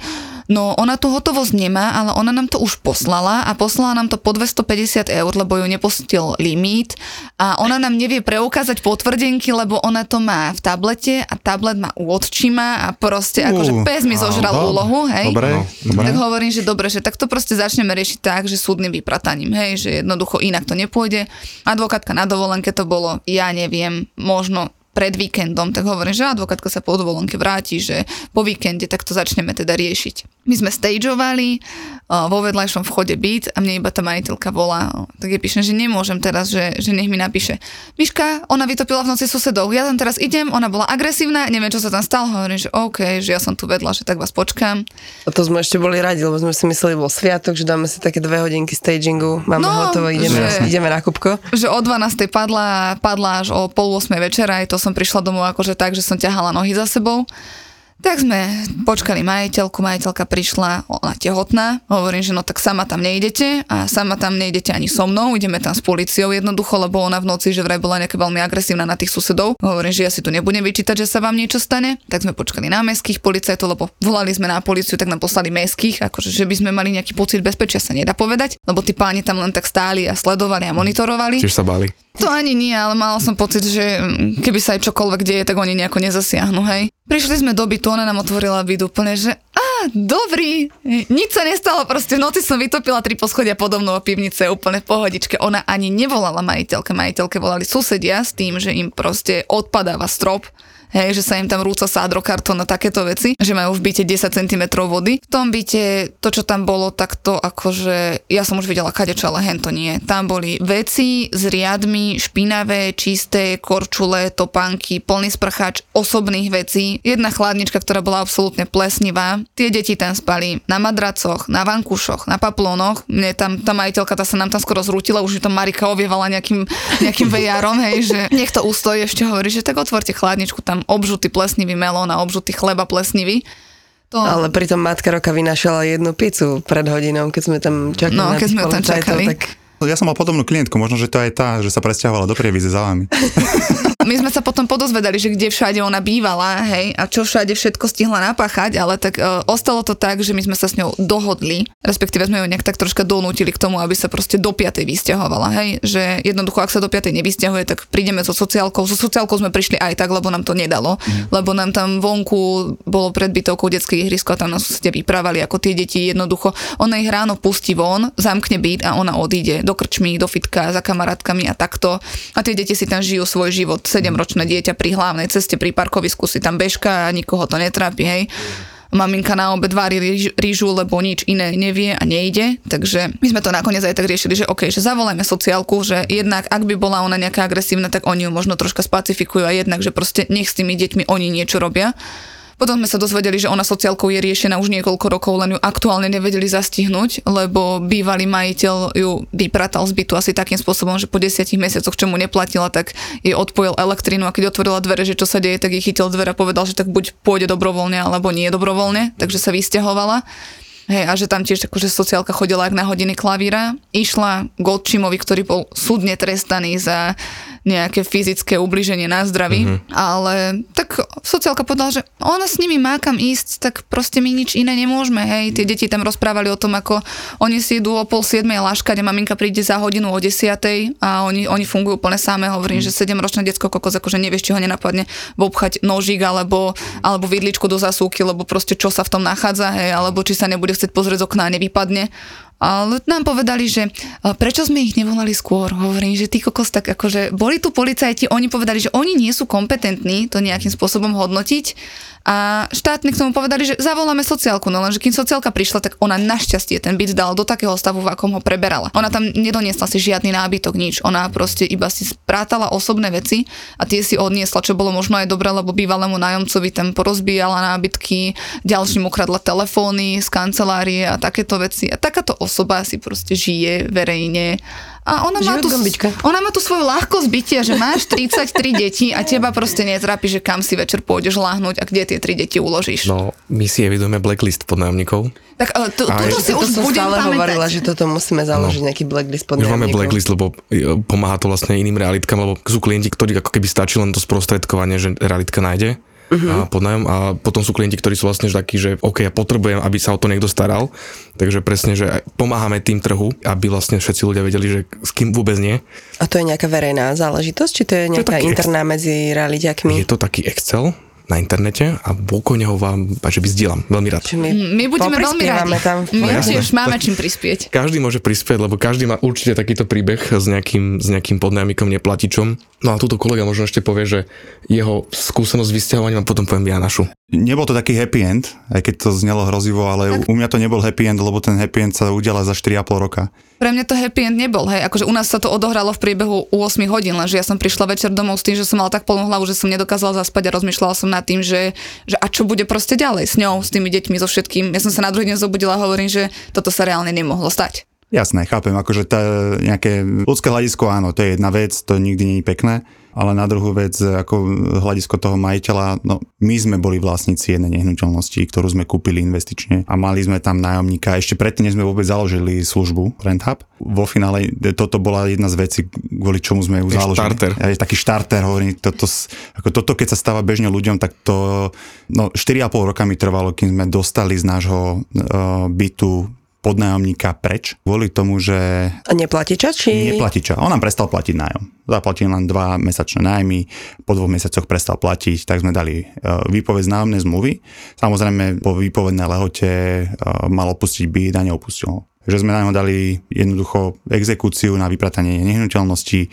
No ona tú hotovosť nemá, ale ona nám to už poslala a poslala nám to po 250 eur, lebo ju nepustil limit a ona nám nevie preukázať potvrdenky, lebo ona to má v tablete a tablet má u odčima a proste akože Uh, pes mi zožral áno. úlohu, hej. Dobre, No, dobre. Tak hovorím, že dobre, že tak to proste začneme riešiť tak, že súdnym vyprataním, hej, že jednoducho inak to nepôjde. Advokátka na dovolenke to bolo, ja neviem, možno pred víkendom, tak hovorím, že advokátka sa po dovolenke vráti, že po víkende tak to začneme teda riešiť. My sme stageovali vo vedľajšom vchode byt a mne iba tá majiteľka volá, tak je píšem, že nemôžem teraz, že, že nech mi napíše. Miška, ona vytopila v noci susedov, ja tam teraz idem, ona bola agresívna, neviem, čo sa tam stalo, hovorím, že OK, že ja som tu vedľa, že tak vás počkám. A to sme ešte boli radi, lebo sme si mysleli, bol sviatok, že dáme si také dve hodinky stagingu, máme No, hotovo, ideme, že- ideme na kubko. že o 12. padla, padla až o pol 8. večera, aj to som prišla domov akože tak, že som ťahala nohy za sebou. Tak sme počkali majiteľku, majiteľka prišla, ona tehotná, hovorím, že no tak sama tam nejdete a sama tam nejdete ani so mnou, ideme tam s policiou jednoducho, lebo ona v noci, že vraj bola nejaká veľmi agresívna na tých susedov. Hovorím, že ja si tu nebudem vyčítať, že sa vám niečo stane. Tak sme počkali na mestských policajtov, lebo volali sme na policiu, tak nám poslali mestských, akože že by sme mali nejaký pocit bezpečia sa nedá povedať, lebo tí páni tam len tak stáli a sledovali a monitorovali. Tiež sa báli. To ani nie, ale mala som pocit, že keby sa aj čokoľvek deje, tak oni nejako nezasiahnu, hej. Prišli sme do bytu, ona nám otvorila byt úplne, že á, dobrý, nič sa nestalo, proste v noci som vytopila tri poschodia podo mnou a pivnice úplne v pohodičke. Ona ani nevolala majiteľke, majiteľke volali susedia s tým, že im proste odpadáva strop, Hej, že sa im tam rúca sádrokartón a takéto veci, že majú v byte 10 cm vody. V tom byte, to čo tam bolo, tak to akože, ja som už videla kadečo, ale hen to nie. Tam boli veci s riadmi, špinavé, čisté, korčule, topánky, plný sprchač osobných vecí. Jedna chladnička, ktorá bola absolútne plesnivá. Tie deti tam spali na madracoch, na vankúšoch, na paplónoch. Mne tam, tá majiteľka, tá sa nám tam skoro zrútila, už ju to Marika ovievala nejakým, nejakým vejárom, hej, že nech to ustojí, ešte hovorí, že tak otvorte chladničku, tam obžutý plesnivý melón a obžutý chleba plesnivý. To, Ale pritom matka roka vynašala jednu pizzu pred hodinou, keď sme tam čakali No, keď sme tam čakali. Tak Ja som mal podobnú klientku, možno, že to je tá, že sa presťahovala do Prievidze za vami. my sme sa potom podozvedali, že kde všade ona bývala, hej, a čo všade všetko stihla napáchať, ale tak e, ostalo to tak, že my sme sa s ňou dohodli, respektíve sme ju nejak tak troška donútili k tomu, aby sa proste do 5. vysťahovala, hej, že jednoducho, ak sa do 5. nevysťahuje, tak prídeme so sociálkou. So sociálkou sme prišli aj tak, lebo nám to nedalo, lebo nám tam vonku bolo pred bytovkou detské ihrisko a tam nás susedia vyprávali, ako tie deti jednoducho, ona ich ráno pustí von, zamkne byt a ona odíde do krčmy, do fitka za kamarátkami a takto. A tie deti si tam žijú svoj život. 7-ročné dieťa pri hlavnej ceste, pri parkovisku si tam bežka a nikoho to netrápi, hej. Maminka na obed varí rýž- rýžu, lebo nič iné nevie a nejde. Takže my sme to nakoniec aj tak riešili, že OK, že zavolajme sociálku, že jednak ak by bola ona nejaká agresívna, tak oni ju možno troška spacifikujú a jednak, že proste nech s tými deťmi oni niečo robia. Potom sme sa dozvedeli, že ona sociálkou je riešená už niekoľko rokov, len ju aktuálne nevedeli zastihnúť, lebo bývalý majiteľ ju vypratal z bytu asi takým spôsobom, že po desiatich mesiacoch, čo mu neplatila, tak jej odpojil elektrínu a keď otvorila dvere, že čo sa deje, tak jej chytil dvere a povedal, že tak buď pôjde dobrovoľne, alebo nie dobrovoľne, takže sa vysťahovala. Hej, a že tam tiež akože sociálka chodila ak na hodiny klavíra. Išla k otčimovi, ktorý bol súdne trestaný za nejaké fyzické ubliženie na zdraví, mm-hmm. ale tak sociálka povedala, že ona s nimi má kam ísť, tak proste my nič iné nemôžeme, hej. Tie deti tam rozprávali o tom, ako oni si idú o pol siedmej laškať a maminka príde za hodinu o desiatej a oni, oni fungujú úplne samé. Hovorím, že sedemročné decko kokos, akože nevieš, či ho nenapadne obchať nožík alebo, alebo vidličku do zasúky, lebo proste čo sa v tom nachádza, hej, alebo či sa nebude chcieť pozrieť z okna a nevypadne. Ale nám povedali, že prečo sme ich nevolali skôr? Hovorím, že ty kokos, tak akože boli tu policajti, oni povedali, že oni nie sú kompetentní to nejakým spôsobom hodnotiť a štátni k tomu povedali, že zavoláme sociálku, no lenže kým sociálka prišla, tak ona našťastie ten byt dal do takého stavu, v akom ho preberala. Ona tam nedoniesla si žiadny nábytok, nič. Ona proste iba si sprátala osobné veci a tie si odniesla, čo bolo možno aj dobré, lebo bývalému nájomcovi tam porozbíjala nábytky, ďalším ukradla telefóny z kancelárie a takéto veci. A takáto osoba si proste žije verejne a ona má, tu, gombička. ona má tu svoju ľahkosť bytia, že máš 33 detí a teba proste netrápi, že kam si večer pôjdeš láhnuť a kde tie tri deti uložíš. No, my si evidujeme blacklist podnájomníkov. Tak Aj. túto si to už som budem stále pamätať. hovorila, že toto musíme založiť nejaký blacklist pod Už máme blacklist, lebo e, pomáha to vlastne iným realitkám, lebo sú klienti, ktorí ako keby stačí len to sprostredkovanie, že realitka nájde uh-huh. a podnájom a potom sú klienti, ktorí sú vlastne že takí, že OK, ja potrebujem, aby sa o to niekto staral, takže presne, že pomáhame tým trhu, aby vlastne všetci ľudia vedeli, že s kým vôbec nie. A to je nejaká verejná záležitosť, či to je nejaká taký ex- interná medzi realiťakmi? Je to taký Excel, na internete a pokojne ho vám, že by zdieľam, veľmi rád. My, My budeme veľmi radi. tam. My jasné. tiež máme čím prispieť. Každý môže prispieť, lebo každý má určite takýto príbeh s nejakým, s nejakým podnajomníkom, neplatičom. No a túto kolega možno ešte povie, že jeho skúsenosť s vysťahovaním a potom poviem ja našu. Nebol to taký happy end, aj keď to znelo hrozivo, ale u, u mňa to nebol happy end, lebo ten happy end sa udiala za 4,5 roka. Pre mňa to happy end nebol, hej. Akože u nás sa to odohralo v priebehu 8 hodín, lenže ja som prišla večer domov s tým, že som mala tak plnú hlavu, že som nedokázala zaspať a rozmýšľala som nad tým, že, že a čo bude proste ďalej s ňou, s tými deťmi, so všetkým. Ja som sa na druhý deň zobudila a hovorím, že toto sa reálne nemohlo stať. Jasné, chápem, akože tá, nejaké ľudské hľadisko, áno, to je jedna vec, to nikdy nie je pekné, ale na druhú vec, ako hľadisko toho majiteľa, no my sme boli vlastníci jednej nehnuteľnosti, ktorú sme kúpili investične a mali sme tam nájomníka, ešte predtým, než sme vôbec založili službu Rent Hub. Vo finále toto bola jedna z vecí, kvôli čomu sme ju založili. štarter. Aj taký štarter, hovorím, toto, ako toto, keď sa stáva bežne ľuďom, tak to, no 4,5 roka mi trvalo, kým sme dostali z nášho uh, bytu podnájomníka preč, kvôli tomu, že A neplatí čas, či... neplatiča. On nám prestal platiť nájom. Zaplatil len dva mesačné nájmy, po dvoch mesiacoch prestal platiť, tak sme dali uh, výpoveď z nájomnej zmluvy. Samozrejme, po výpovednej lehote uh, mal opustiť byt a neopustil ho. Takže sme na neho dali jednoducho exekúciu na vypratanie nehnuteľnosti.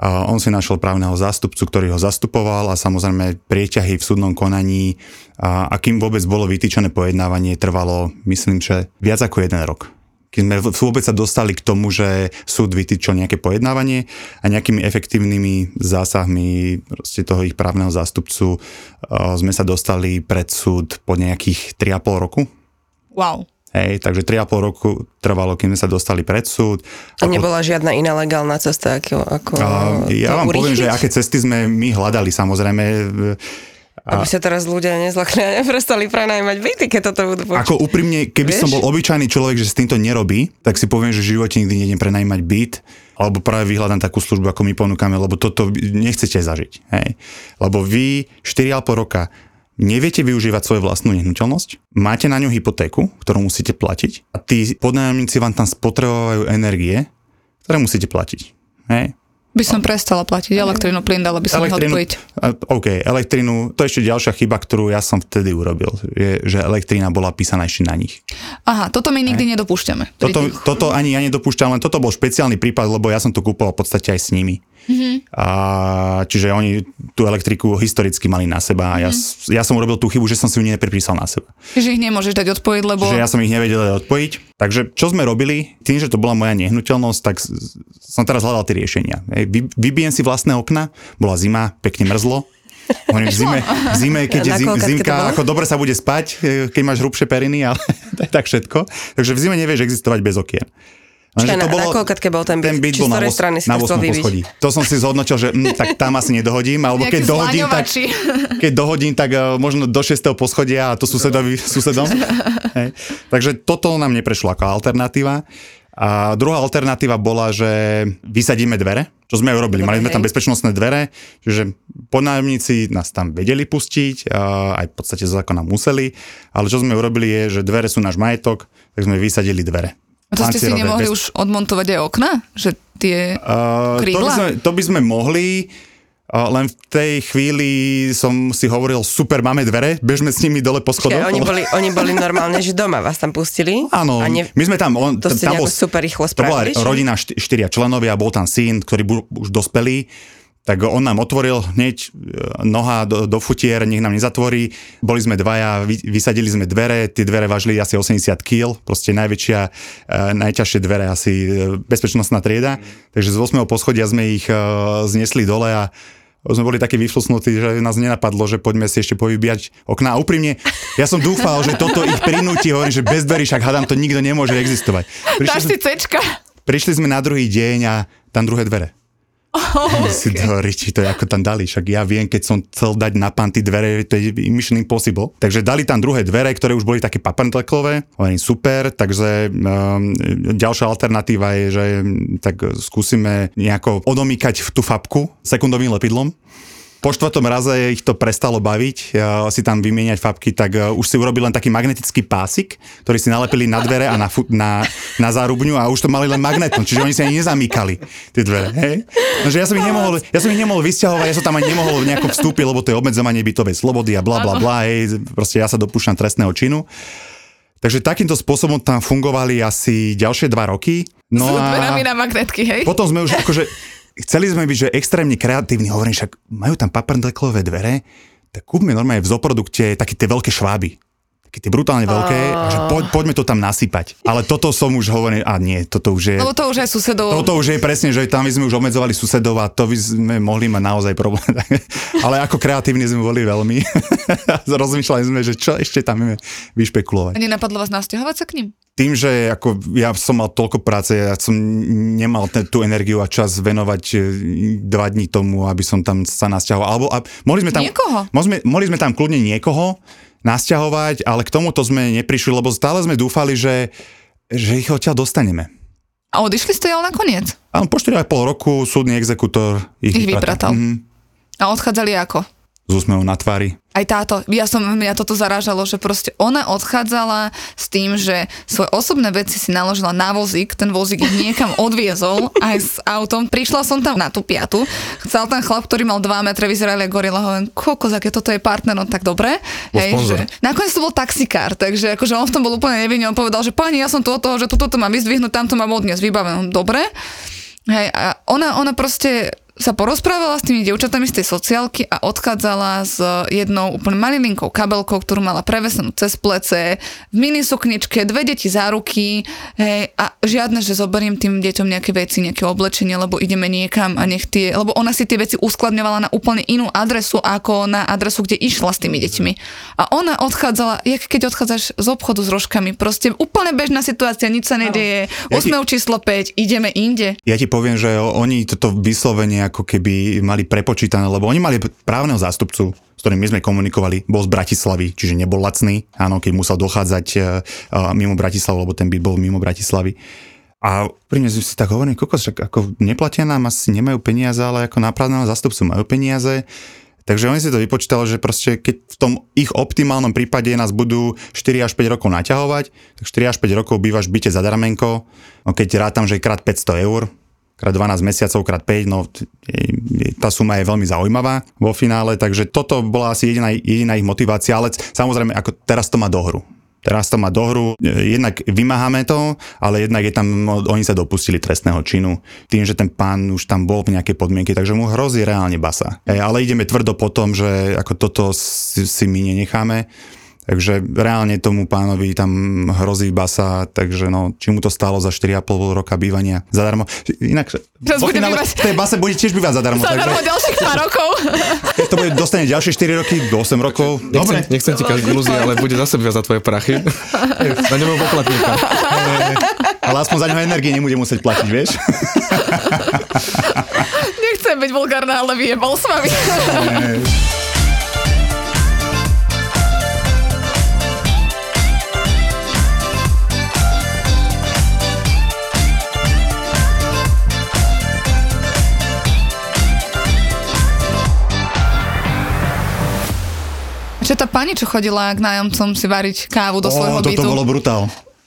On si našiel právneho zástupcu, ktorý ho zastupoval a samozrejme prieťahy v súdnom konaní a, a kým vôbec bolo vytýčené pojednávanie, trvalo myslím, že viac ako jeden rok. Keď sme vôbec sa dostali k tomu, že súd vytýčil nejaké pojednávanie a nejakými efektívnymi zásahmi toho ich právneho zástupcu a, sme sa dostali pred súd po nejakých 3,5 roku. Wow. Hej, takže 3,5 roku trvalo, kým sme sa dostali pred súd. A nebola žiadna iná legálna cesta, ako, ako A ja vám poviem, že urýchliť? aké cesty sme my hľadali, samozrejme. Aby sa teraz ľudia nezlakli a neprestali prenajmať byty, keď toto budú počuť. Ako úprimne, keby Vieš? som bol obyčajný človek, že s týmto nerobí, tak si poviem, že v živote nikdy nejdem prenajímať byt, alebo práve vyhľadám takú službu, ako my ponúkame, lebo toto nechcete zažiť. Hej? Lebo vy 4,5 roka neviete využívať svoju vlastnú nehnuteľnosť, máte na ňu hypotéku, ktorú musíte platiť a tí podnájomníci vám tam spotrebovajú energie, ktoré musíte platiť. Hej? By som prestala platiť elektrínu, plyn, dala by som Elektrínu, odpojiť. a- OK, elektrínu, to je ešte ďalšia chyba, ktorú ja som vtedy urobil, je, že elektrína bola písaná ešte na nich. Aha, toto my nikdy nedopúšťame. Pri Toto, tých- toto ani ja nedopúšťam, len toto bol špeciálny prípad, lebo ja som to kúpoval v podstate aj s nimi. Mm-hmm. A, čiže oni tú elektriku historicky mali na seba a ja, s- ja som urobil tú chybu, že som si ju nepripísal na seba. Že ich nemôžeš dať odpojiť, lebo... Čiže ja som ich nevedel odpojiť. Takže čo sme robili, tým, že to bola moja nehnuteľnosť, tak som teraz hľadal tie riešenia. Hej, Vy, vybijem si vlastné okna, bola zima, pekne mrzlo. Hovorím, v zime, v zime, keď je zim, zimka, ako dobre sa bude spať, e, keď máš hrubšie periny, ale to je tak všetko. Takže v zime nevieš existovať bez okien. Počkaj, na- na koľkátke bol ten byt? Ten byt Či bol z na, ktorej os- strany si na to chcel 8. vybiť? poschodí. To som si zhodnotil, že hm, tak tam asi nedohodím, alebo keď dohodím, tak, keď dohodím, tak uh, možno do 6. poschodia a to susedovi, susedom. Hej. Takže toto nám neprešlo ako alternatíva. A druhá alternatíva bola, že vysadíme dvere, čo sme urobili. Mali sme tam bezpečnostné dvere, čiže podnájomníci nás tam vedeli pustiť, a aj v podstate zo zákona museli, ale čo sme urobili je, že dvere sú náš majetok, tak sme vysadili dvere. A to ste si nemohli bez- už odmontovať aj okna? Že tie... Uh, to, by sme, to by sme mohli, uh, len v tej chvíli som si hovoril, super, máme dvere, bežme s nimi dole po schodoch. Oni, boli, oni boli normálne, že doma vás tam pustili? Áno, ne, my sme tam, on, to ste tam nejako super rýchlo to bola spravili? rodina šty, štyria členovia, bol tam syn, ktorý bol už dospelý, tak on nám otvoril hneď e, noha do, do futier, nech nám nezatvorí. Boli sme dvaja, vy, vysadili sme dvere, tie dvere vážili asi 80 kg, proste najväčšia, e, najťažšie dvere, asi e, bezpečnostná trieda. Takže z 8. poschodia sme ich e, znesli dole a sme boli takí vyflusnutí, že nás nenapadlo, že poďme si ešte povybíjať okná. A úprimne, ja som dúfal, že toto ich prinúti, hovorím, že bez dverí, však hádam, to nikto nemôže existovať. Prišli, Dáš si cečka. prišli sme na druhý deň a tam druhé dvere. Oh, si do riči, to je ako tam dali, však ja viem, keď som chcel dať na panty dvere, to je mission impossible. Takže dali tam druhé dvere, ktoré už boli také papanteklové, hovorím super, takže um, ďalšia alternatíva je, že mm, tak skúsime nejako odomýkať tú fabku sekundovým lepidlom. Po štvrtom raze ich to prestalo baviť, uh, si tam vymieňať fabky, tak uh, už si urobili len taký magnetický pásik, ktorý si nalepili na dvere a na, fu- na, na zárubňu a už to mali len magnetom, čiže oni si ani nezamýkali tie dvere. Hej? No, ja som ich nemohol, ja som ich nemohol vysťahovať, ja som tam ani nemohol nejako vstúpiť, lebo to je obmedzovanie bytovej slobody a bla bla bla, hej, proste ja sa dopúšťam trestného činu. Takže takýmto spôsobom tam fungovali asi ďalšie dva roky. No S a na magnetky, hej? potom sme už akože, chceli sme byť, že extrémne kreatívni, hovorím však, majú tam paprndeklové dvere, tak kúpme normálne v zoprodukte také tie veľké šváby. Také tie brutálne veľké, a že poď, poďme to tam nasypať. Ale toto som už hovoril, a nie, toto už je... Lebo to už aj susedov. Toto už je presne, že tam by sme už obmedzovali susedov a to by sme mohli mať naozaj problém. Ale ako kreatívni sme boli veľmi. Rozmýšľali sme, že čo ešte tam vieme vyšpekulovať. A nenapadlo vás nasťahovať sa k ním? Tým, že ako ja som mal toľko práce, ja som nemal ten, tú energiu a čas venovať e, dva dní tomu, aby som tam sa nasťahoval. Alebo a, mohli sme tam, Niekoho? Mohli sme, mohli sme tam kľudne niekoho nasťahovať, ale k tomuto sme neprišli, lebo stále sme dúfali, že, že ich odtiaľ dostaneme. A odišli ste ale nakoniec. Áno, po 4,5 roku súdny exekútor ich, Ich vypratal. Mhm. A odchádzali ako? S úsmevom na tvári. Aj táto, ja som, mňa toto zarážalo, že proste ona odchádzala s tým, že svoje osobné veci si naložila na vozík, ten vozík ich niekam odviezol aj s autom. Prišla som tam na tú piatu, chcel ten chlap, ktorý mal 2 metre, vyzerali ako gorila, hovorím, koľko, aké toto je partner, no tak dobre. Sponzor. že, nakoniec to bol taxikár, takže akože on v tom bol úplne nevinný, on povedal, že pani, ja som tu od toho, že tuto to mám vyzdvihnúť, tamto mám odniesť, vybavené, dobre. Hej, a ona, ona proste sa porozprávala s tými devčatami z tej sociálky a odchádzala s jednou úplne malilinkou kabelkou, ktorú mala prevesenú cez plece, v minisukničke, dve deti za ruky hej, a žiadne, že zoberiem tým deťom nejaké veci, nejaké oblečenie, lebo ideme niekam a nech tie, lebo ona si tie veci uskladňovala na úplne inú adresu ako na adresu, kde išla s tými deťmi. A ona odchádzala, jak keď odchádzaš z obchodu s rožkami, proste úplne bežná situácia, nič sa nedieje, Ja ti- číslo 5, ideme inde. Ja ti poviem, že oni toto vyslovene ako keby mali prepočítané, lebo oni mali právneho zástupcu, s ktorým my sme komunikovali, bol z Bratislavy, čiže nebol lacný, áno, keď musel dochádzať uh, mimo Bratislavu, lebo ten byt bol mimo Bratislavy. A pri mne si tak hovorím, kokos, ako neplatia nám, asi nemajú peniaze, ale ako nápravného zástupcu majú peniaze. Takže oni si to vypočítali, že proste keď v tom ich optimálnom prípade nás budú 4 až 5 rokov naťahovať, tak 4 až 5 rokov bývaš v byte za daramenko, no keď rátam, že krát 500 eur, krát 12 mesiacov, krát 5, no tá suma je veľmi zaujímavá vo finále, takže toto bola asi jediná, jediná ich motivácia, ale samozrejme, ako teraz to má dohru. Teraz to má dohru, jednak vymáhame to, ale jednak je tam, no, oni sa dopustili trestného činu, tým, že ten pán už tam bol v nejakej podmienke, takže mu hrozí reálne basa. E, Ale ideme tvrdo po tom, že ako toto si, si my nenecháme, Takže reálne tomu pánovi tam hrozí basa, takže no, či mu to stálo za 4,5 roka bývania zadarmo. Inak, vo bude finále bývať- v tej base bude tiež bývať zadarmo, Zadarmo takže ďalších pár rokov. keď to bude, dostane ďalšie 4 roky, do 8 rokov, dobre. Nechcem, nechcem ti každý ilúzie, ale bude zase viac za tvoje prachy. Na ňom poplatníka. Ale aspoň za neho energie nebude musieť platiť, vieš? Nechcem byť vulgárna, ale vyjebal s vami. Tá pani, čo chodila k nájomcom si variť kávu do svojho Ó, bytu? toto bolo brutál.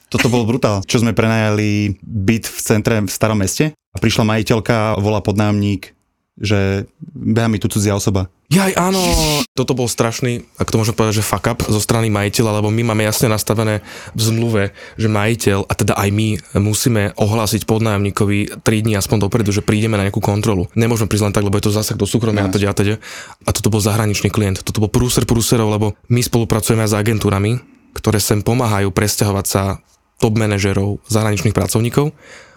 Toto bol brutál. Čo sme prenajali byt v centre v starom meste a prišla majiteľka, volá podnájomník, že beha mi tu cudzia osoba. Jaj, áno. Toto bol strašný, ak to môžem povedať, že fuck up zo strany majiteľa, lebo my máme jasne nastavené v zmluve, že majiteľ, a teda aj my, musíme ohlásiť podnájomníkovi 3 dní aspoň dopredu, že prídeme na nejakú kontrolu. Nemôžeme prísť len tak, lebo je to zásah do súkromia a teda a teda. A toto bol zahraničný klient. Toto bol prúser prúserov, lebo my spolupracujeme s agentúrami, ktoré sem pomáhajú presťahovať sa top manažerov, zahraničných pracovníkov.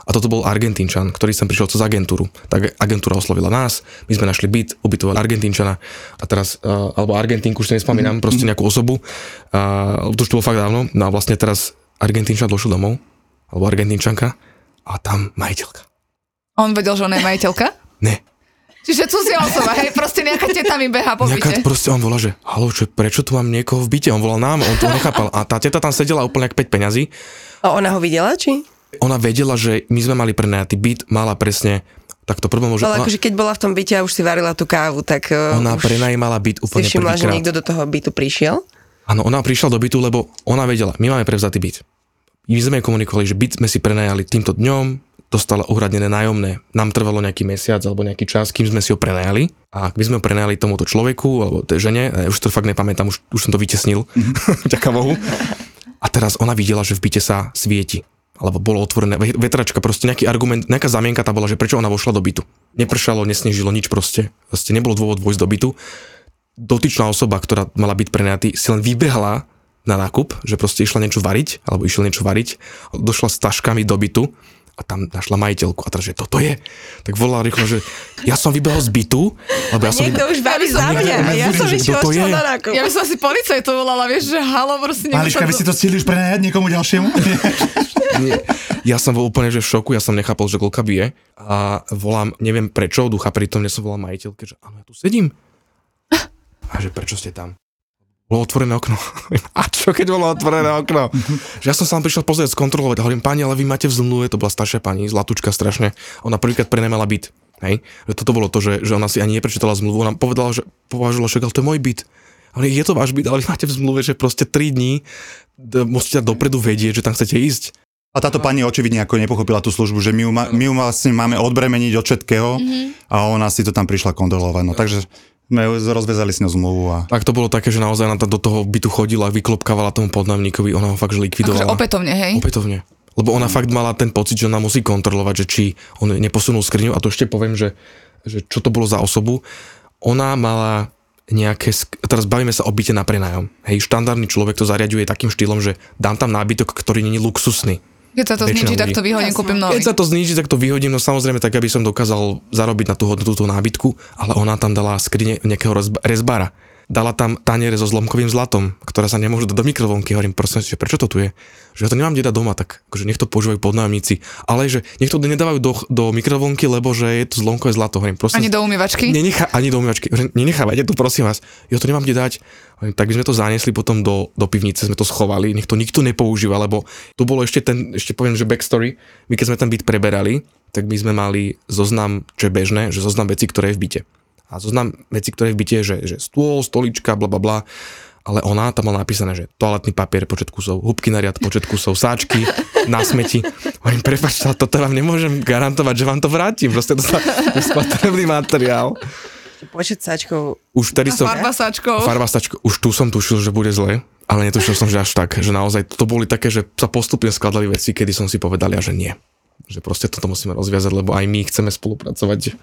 A toto bol Argentínčan, ktorý sem prišiel cez agentúru. Tak agentúra oslovila nás, my sme našli byt, ubytovali Argentínčana a teraz, uh, alebo Argentínku, už si nespomínam, proste nejakú osobu. Uh, to už to bolo fakt dávno. No a vlastne teraz Argentínčan došiel domov, alebo Argentínčanka a tam majiteľka. On vedel, že ona je majiteľka? Ne, Čiže cudzia osoba, hej, proste nejaká teta mi beha po Nejaká, byte. proste on volá, že halo, čo, prečo tu mám niekoho v byte? On volal nám, on to nechápal. A tá teta tam sedela úplne ako 5 peňazí. A ona ho videla, či? Ona vedela, že my sme mali prenajatý byt, mala presne Tak to prvom, že Ale ona, akože keď bola v tom byte a už si varila tú kávu, tak uh, ona už prenajímala byt si úplne všimla, že niekto do toho bytu prišiel. Áno, ona prišla do bytu, lebo ona vedela, my máme prevzatý byt. My sme jej komunikovali, že byt sme si prenajali týmto dňom, dostala uhradené nájomné. Nám trvalo nejaký mesiac alebo nejaký čas, kým sme si ho prenajali. A ak by sme ho prenajali tomuto človeku alebo tej žene, ja už to fakt nepamätám, už, už som to vytesnil, mm-hmm. ďaká Bohu. A teraz ona videla, že v byte sa svieti alebo bolo otvorené, ve- vetračka, proste nejaký argument, nejaká zamienka tá bola, že prečo ona vošla do bytu. Nepršalo, nesnežilo, nič proste. Proste nebolo dôvod vojsť do bytu. Dotyčná osoba, ktorá mala byť prenajatý, si len vybehla na nákup, že proste išla niečo variť, alebo išiel niečo variť, došla s taškami do bytu a tam našla majiteľku a teraz, že toto je, tak volala rýchlo, že ja som vybehol z bytu, lebo ja som... Niekto už baví za mňa ja som Že išiel to je? Ja by som asi policajtu volala, vieš, že halo, proste Mališka, vy si to stihli už prenajať niekomu ďalšiemu? Nie. Ja som bol úplne že v šoku, ja som nechápal, že koľka bije a volám, neviem prečo, ducha prítomne som volal majiteľke, že áno, ja tu sedím. A že prečo ste tam? Bolo otvorené okno. A čo keď bolo otvorené okno? Že ja som sa vám prišiel pozrieť, skontrolovať. Hovorím, pani, ale vy máte v zmluve, to bola staršia pani, zlatúčka strašne. Ona prvýkrát prenemala byt. Hej? Že toto bolo to, že, že ona si ani neprečítala zmluvu, ona povedala, že považovala, že ale to je môj byt. Ale je to váš byt, ale vy máte v zmluve, že proste 3 dní d- musíte dopredu vedieť, že tam chcete ísť. A táto pani očividne ako nepochopila tú službu, že my ju, ma, my ju vlastne máme odbremeniť od všetkého a ona si to tam prišla kontrolovať. No takže sme rozvezali s ňou zmluvu a Tak to bolo také, že naozaj ona tam do toho bytu chodila, vyklopkávala tomu podnajomníkovi, ona ho fakt že likvidovala. Akože opätovne, hej? Opätovne. Lebo ona fakt mala ten pocit, že ona musí kontrolovať, že či on neposunul skriňu. A to ešte poviem, že, že čo to bolo za osobu. Ona mala nejaké, sk- teraz bavíme sa o byte na prenájom. Hej, štandardný človek to zariaduje takým štýlom, že dám tam nábytok, ktorý není luxusný. Keď sa to zničí, ľudí. tak to vyhodím, Jasné. kúpim nový. Keď sa to zníži, tak to vyhodím, no samozrejme tak, aby som dokázal zarobiť na tú hodnotu toho nábytku, ale ona tam dala skrine nejakého rezb- rezbara. Dala tam taniere so zlomkovým zlatom, ktoré sa nemôžu dať do mikrovlnky. Hovorím, prosím, že prečo to tu je? Že ja to nemám kde dať doma, tak akože nech to používajú podnájomníci. Ale že nech to nedávajú do, do mikrovlnky, lebo že je to zlomkové zlato. Hovorím, prosím, Ani do umývačky? Nenechá, ani do umývačky. Nenechávajte to, prosím vás. Ja to nemám kde dať. Hovorím, Tak by sme to zaniesli potom do, do pivnice, sme to schovali, nech to nikto nepoužíva, lebo tu bolo ešte ten, ešte poviem, že backstory. My keď sme ten byt preberali, tak my sme mali zoznam, čo je bežné, že zoznam vecí, ktoré je v byte. A zoznam vecí, ktoré v byte, je, že, že stôl, stolička, bla bla bla. Ale ona tam mala napísané, že toaletný papier, počet kusov, hubky na riad, počet kusov, sáčky, na smeti. Hovorím, ale toto vám nemôžem garantovať, že vám to vrátim. Proste to sa spotrebný materiál. Počet sáčkov. Už vtedy som... farba sačkou. Farba stačko, už tu som tušil, že bude zle, ale netušil som, že až tak, že naozaj to boli také, že sa postupne skladali veci, kedy som si povedal ja, že nie. Že proste toto musíme rozviazať, lebo aj my chceme spolupracovať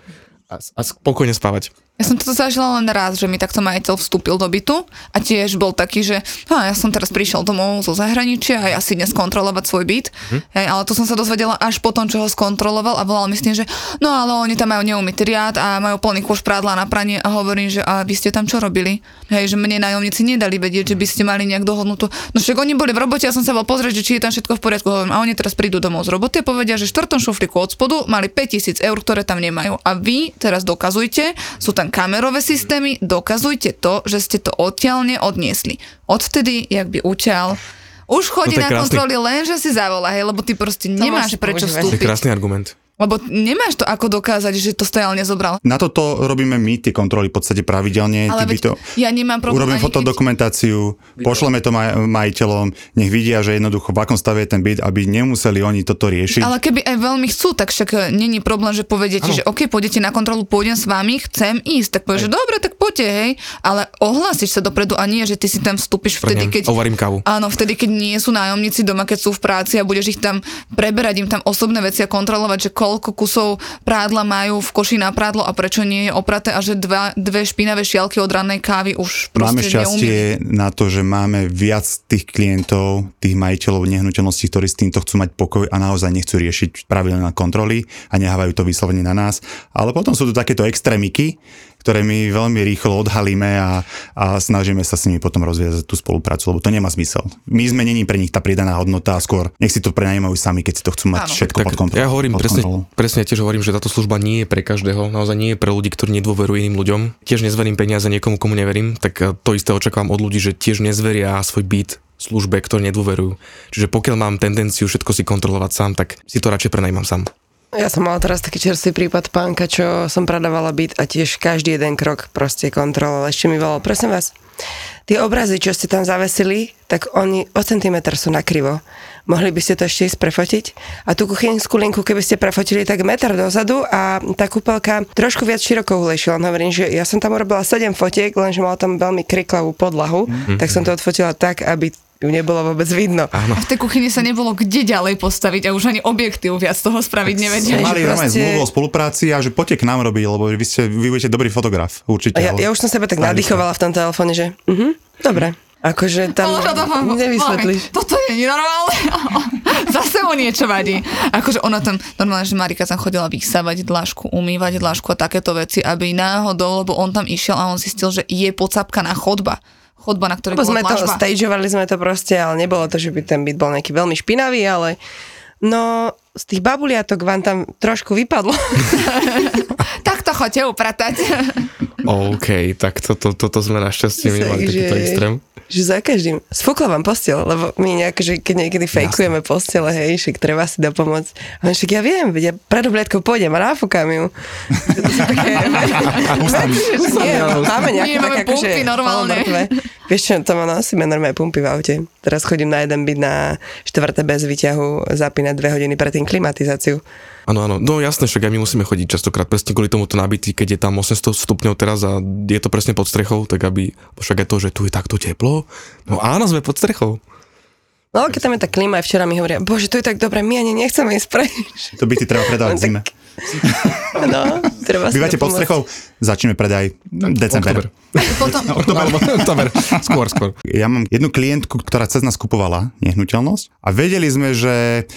a, a spokojne spávať. Ja som toto zažila len raz, že mi takto majiteľ vstúpil do bytu a tiež bol taký, že a ja som teraz prišiel domov zo zahraničia a ja si dnes kontrolovať svoj byt. Hm. Hej, ale to som sa dozvedela až po tom, čo ho skontroloval a volal mi s tým, že no ale oni tam majú neumytý riad a majú plný kôš prádla na pranie a hovorím, že a vy ste tam čo robili? Hej, že mne nájomníci nedali vedieť, že by ste mali nejak dohodnutú. No však oni boli v robote, ja som sa bol pozrieť, že či je tam všetko v poriadku. Hovorím, a oni teraz prídu domov z roboty a povedia, že v štvrtom šuflíku od spodu mali 5000 eur, ktoré tam nemajú. A vy teraz dokazujte, sú tam kamerové systémy, dokazujte to, že ste to odtiaľ neodniesli. Odvtedy, jak by uťal, už chodí No to na krásny- kontroly len, že si zavolá, hej, lebo ty proste nemáš musí prečo používať. To je vstúpiť. krásny argument. Lebo nemáš to ako dokázať, že to stojal nezobral. na toto robíme my tie kontroly v podstate pravidelne. Ale veď to, ja nemám problém Urobím ani keď- fotodokumentáciu, pošleme to maj, majiteľom, nech vidia, že jednoducho v akom stave je ten byt, aby nemuseli oni toto riešiť. Ale keby aj veľmi chcú, tak však e, není problém, že povedete, Áno. že OK, pôjdete na kontrolu, pôjdem s vami, chcem ísť. Tak povieš, že dobre, tak poďte, hej. Ale ohlásiš sa dopredu a nie, že ty si tam vstúpiš vtedy, keď... Ovarím kávu. Áno, vtedy, keď nie sú nájomníci doma, keď sú v práci a budeš ich tam preberať, im tam osobné veci a kontrolovať, že koľko kusov prádla majú v koši na prádlo a prečo nie je opraté a že dva, dve špinavé šialky od rannej kávy už proste Máme šťastie na to, že máme viac tých klientov, tých majiteľov nehnuteľností, ktorí s týmto chcú mať pokoj a naozaj nechcú riešiť pravidelné kontroly a nehávajú to vyslovene na nás. Ale potom sú tu takéto extrémiky, ktoré my veľmi rýchlo odhalíme a, a snažíme sa s nimi potom rozviazať tú spoluprácu, lebo to nemá zmysel. My sme není pre nich tá pridaná hodnota a skôr nech si to prenajímajú sami, keď si to chcú mať Áno. všetko pod kontrolou. Ja hovorím, pod presne, kontrolou. presne tiež hovorím, že táto služba nie je pre každého, naozaj nie je pre ľudí, ktorí nedôverujú iným ľuďom. Tiež nezverím peniaze niekomu, komu neverím, tak eh, to isté očakávam od ľudí, že tiež nezveria svoj byt službe, ktoré nedôverujú. Čiže pokiaľ mám tendenciu všetko si kontrolovať sám, tak si to radšej prenajímam sám. Ja som mala teraz taký čerstvý prípad pánka, čo som predávala byt a tiež každý jeden krok proste kontroloval. Ešte mi volal, prosím vás, tie obrazy, čo ste tam zavesili, tak oni o centimetr sú nakrivo. Mohli by ste to ešte ísť prefotiť? A tú kuchynskú linku, keby ste prefotili tak meter dozadu a tá kúpelka trošku viac široko ulejšila. Hovorím, že ja som tam urobila 7 fotiek, lenže mala tam veľmi kriklavú podlahu, mm-hmm. tak som to odfotila tak, aby ju nebolo vôbec vidno. A v tej kuchyni sa nebolo kde ďalej postaviť a už ani objektív viac toho spraviť nevedeli. Mali proste- zmluvu o spolupráci a že poďte k nám robiť, lebo vy, ste, vy budete dobrý fotograf, určite. A ja, ale- ja už som sebe tak nadýchovala v tom telefóne, že uh-huh, dobre. Akože tam poviem, nevysvetlíš. Toto je nenormálne. Zase mu niečo vadí. Akože ona tam, normálne, že Marika tam chodila vysávať dlažku, umývať dlažku a takéto veci, aby náhodou, lebo on tam išiel a on zistil, že je podsapkaná chodba. Chodba, na ktorej Lebo bola sme to, dlažba. stageovali sme to proste, ale nebolo to, že by ten byt bol nejaký veľmi špinavý, ale no z tých babuliatok vám tam trošku vypadlo. Tak to chodte upratať. OK, tak toto, toto sme našťastie nemali takýto extrém. že za každým, sfúkla vám postel, lebo my nejak, že keď niekedy fejkujeme postele, hej, však treba si dopomôcť. A však ja viem, ja pred obliadkou pôjdem a náfúkam ju. To Nie, máme nejaké také akože pumpy normálne. Vieš čo, to má nosíme normálne pumpy v aute. Teraz chodím na jeden byt na štvrté bez výťahu zapínať dve hodiny predtým klimatizáciu. Áno, áno, no jasné, však aj my musíme chodiť častokrát presne kvôli tomuto nabitý, keď je tam 800 stupňov teraz a je to presne pod strechou, tak aby, však aj to, že tu je takto teplo, no áno, sme pod strechou. No keď tam je tá klíma, aj včera mi hovoria, bože, to je tak dobre, my ani nechceme ísť preč. To by ti treba predávať Tak- zime. No, treba si Bývate pod strechou, začneme predaj december. Potom, Alebo, oktober, skôr, skôr. Ja mám jednu klientku, ktorá cez nás kupovala nehnuteľnosť a vedeli sme, že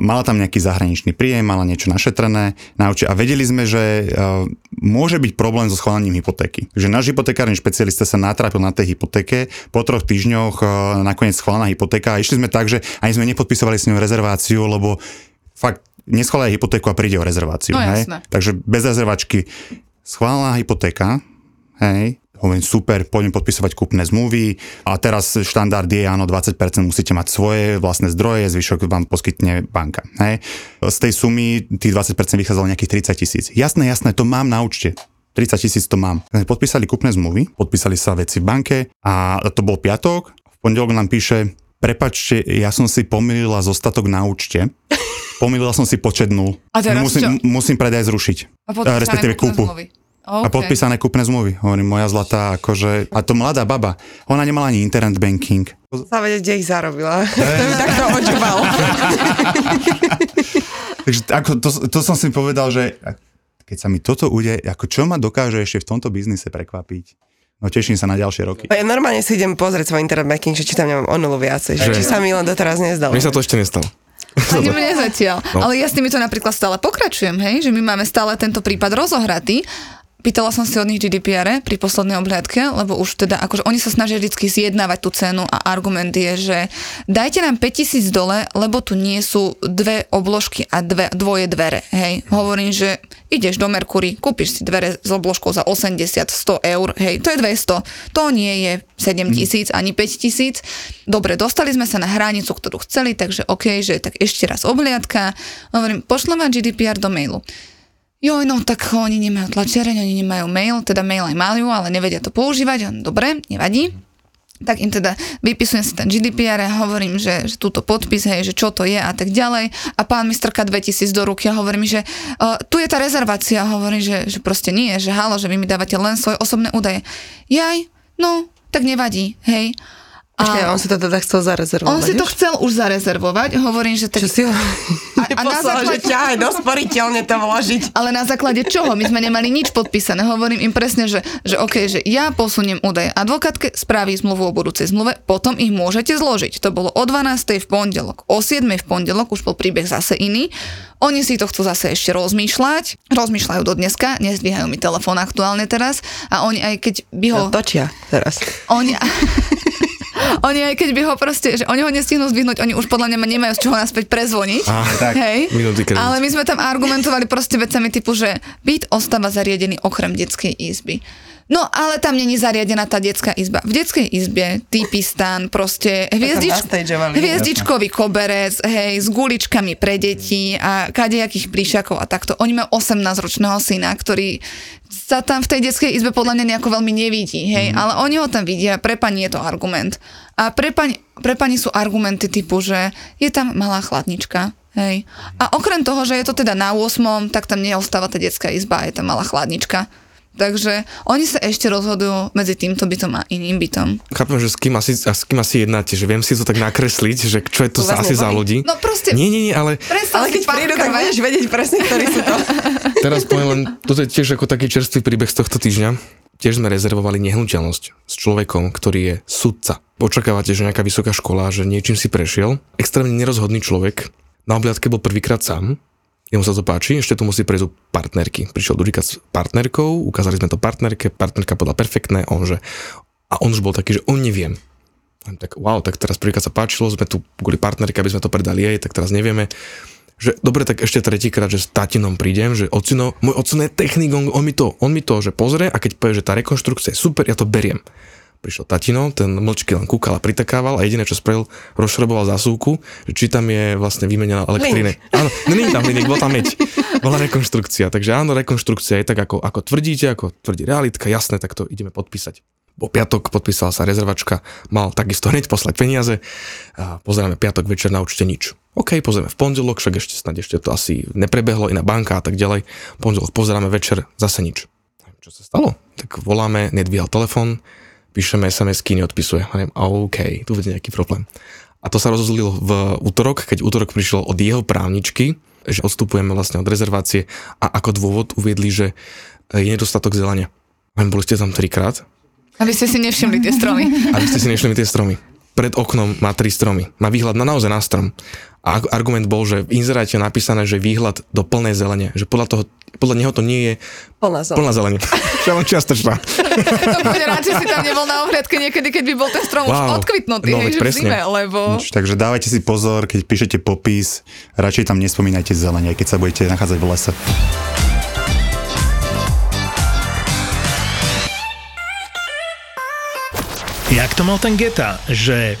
mala tam nejaký zahraničný príjem, mala niečo našetrené na účte a vedeli sme, že uh, môže byť problém so schválením hypotéky. Že náš hypotekárny špecialista sa natrápil na tej hypotéke, po troch týždňoch uh, nakoniec schválená hypotéka a išli sme tak, že ani sme nepodpisovali s ňou rezerváciu, lebo fakt neschvália hypotéku a príde o rezerváciu. No hej? jasné. Takže bez rezervačky schválená hypotéka, hej, hovorím super, poďme podpisovať kúpne zmluvy a teraz štandard je, áno, 20% musíte mať svoje vlastné zdroje, zvyšok vám poskytne banka. Hej. Z tej sumy tých 20% vychádzalo nejakých 30 tisíc. Jasné, jasné, to mám na účte. 30 tisíc to mám. Podpísali kúpne zmluvy, podpísali sa veci v banke a to bol piatok. V pondelok nám píše, prepačte, ja som si pomýlila zostatok na účte. Pomýlila som si počet nul. A teraz musím, čo? musím predaj zrušiť. a respektíve kúpu. zmluvy. A OK. podpísané kúpne zmluvy. Hovorím, moja zlatá, akože... A to mladá baba, ona nemala ani internet banking. Sa vedieť, kde ich zarobila. to takto očúval. Takže ako, to, to som si povedal, že keď sa mi toto udeje, ako čo ma dokáže ešte v tomto biznise prekvapiť? No teším sa na ďalšie roky. Ja normálne si idem pozrieť svoj internet banking, že či tam nemám o nulu viacej, že Že- či sa mi len doteraz nezdalo. Mne sa to ešte nestalo. Ani mne zatiaľ. No. Ale ja s týmito napríklad stále pokračujem, hej, že my máme stále tento prípad rozohratý. Pýtala som si od nich GDPR pri poslednej obhliadke, lebo už teda, akože oni sa snažia vždy zjednávať tú cenu a argument je, že dajte nám 5000 dole, lebo tu nie sú dve obložky a dve, dvoje dvere, hej. Hovorím, že ideš do Mercury, kúpiš si dvere s obložkou za 80, 100 eur, hej, to je 200, to nie je 7 tisíc ani 5 tisíc. Dobre, dostali sme sa na hranicu, ktorú chceli, takže OK, že tak ešte raz obhliadka. Hovorím, pošlem vám GDPR do mailu. Joj, no tak oni nemajú tlačiareň, oni nemajú mail, teda mail aj majú, ale nevedia to používať. Dobre, nevadí. Tak im teda vypisujem si ten GDPR a hovorím, že, že túto podpis, hej, že čo to je a tak ďalej. A pán mi strká 2000 do ruky a hovorí mi, že uh, tu je tá rezervácia. A hovorím, že, že proste nie, že halo, že vy mi dávate len svoje osobné údaje. Jaj, no, tak nevadí, hej. Počkaj, on si to teda chcel zarezervovať. on si to chcel už zarezervovať. Hovorím, že tak... Čo si ho a na neposlal, že základe- ťahaj do sporiteľne to vložiť. Ale na základe čoho? My sme nemali nič podpísané. Hovorím im presne, že, že OK, že ja posuniem údaje advokátke, spraví zmluvu o budúcej zmluve, potom ich môžete zložiť. To bolo o 12. v pondelok. O 7. v pondelok už bol príbeh zase iný. Oni si to chcú zase ešte rozmýšľať. Rozmýšľajú do dneska, nezdvíhajú mi telefón aktuálne teraz. A oni aj keď by ho... No, točia teraz. Oni, oni aj keď by ho proste, že oni ho nestihnú zdvihnúť, oni už podľa mňa nemajú z čoho naspäť prezvoniť. Á, tak. Hej. Ale my sme tam argumentovali proste vecami typu, že byt ostáva zariadený okrem detskej izby. No, ale tam není zariadená tá detská izba. V detskej izbe typistán, proste hviezdič, hviezdičkový koberec, hej, s guličkami pre deti a kadejakých príšakov a takto. Oni majú 18-ročného syna, ktorý sa tam v tej detskej izbe podľa mňa nejako veľmi nevidí, hej, mm. ale oni ho tam vidia, pre pani je to argument. A pre pani, pre pani sú argumenty typu, že je tam malá chladnička, hej. A okrem toho, že je to teda na 8, tak tam neostáva tá detská izba, je tam malá chladnička. Takže oni sa ešte rozhodujú medzi týmto bytom a iným bytom. Chápem, že s kým asi, a s kým asi jednáte, že viem si to tak nakresliť, že čo je to, vás asi za ľudí. No proste, Nie, nie, nie, ale Ale keď prídu, tak budeš vedieť presne, ktorí sú to. teraz poviem len, toto je tiež ako taký čerstvý príbeh z tohto týždňa. Tiež sme rezervovali nehnuteľnosť s človekom, ktorý je sudca. Očakávate, že nejaká vysoká škola, že niečím si prešiel. Extrémne nerozhodný človek. Na obliadke bol prvýkrát sám. Jemu sa to páči, ešte tu musí prejsť u partnerky. Prišiel Durika s partnerkou, ukázali sme to partnerke, partnerka podala perfektné, on že... A on už bol taký, že on neviem. A Tak wow, tak teraz prvýkrát sa páčilo, sme tu kvôli partnerke, aby sme to predali jej, tak teraz nevieme že dobre, tak ešte tretíkrát, že s tatinom prídem, že ocino, môj ocino je technik, on, on, mi to, on mi to, že pozrie a keď povie, že tá rekonštrukcia je super, ja to beriem. Prišiel tatino, ten mlčky len kúkal a pritakával a jediné, čo spravil, rozšroboval zásuvku, že či tam je vlastne vymenená elektrina. Áno, no nie tam hliník, bol tam meď. Bola rekonštrukcia, takže áno, rekonštrukcia je tak, ako, ako tvrdíte, ako tvrdí realitka, jasné, tak to ideme podpísať. Po piatok podpísala sa rezervačka, mal takisto hneď poslať peniaze a pozeráme piatok večer na účte nič. OK, pozrieme v pondelok, však ešte snad ešte to asi neprebehlo, iná banka a tak ďalej. Pondelok pozeráme večer, zase nič. Čo sa stalo? Tak voláme, nedvíhal telefón, píšeme SMS-ky, neodpisuje. A neviem, OK, tu bude nejaký problém. A to sa rozhodlilo v útorok, keď útorok prišiel od jeho právničky, že odstupujeme vlastne od rezervácie a ako dôvod uviedli, že je nedostatok zelenia. A boli ste tam trikrát Aby ste si nevšimli tie stromy. a vy ste si nešli tie stromy. Pred oknom má tri stromy. Má výhľad na naozaj na strom. A argument bol, že v inzeráte je napísané, že výhľad do plnej zelene. Že podľa, toho, podľa neho to nie je Plná som. plná zelenie. Čo len čiastočná. To bude rád, že si tam nebol na ohliadke niekedy, keď by bol ten strom už Wow. odkvitnutý, No, hej, že v presne. zime, lebo... Takže dávajte si pozor, keď píšete popis, radšej tam nespomínajte zelenie, keď sa budete nachádzať v lese. Jak to mal ten Geta, že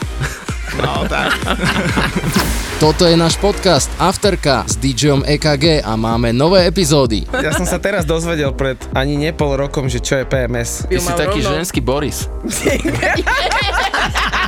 No tak. Toto je náš podcast Afterka s DJom EKG a máme nové epizódy. Ja som sa teraz dozvedel pred ani ne pol rokom, že čo je PMS. Ty si taký ženský Boris.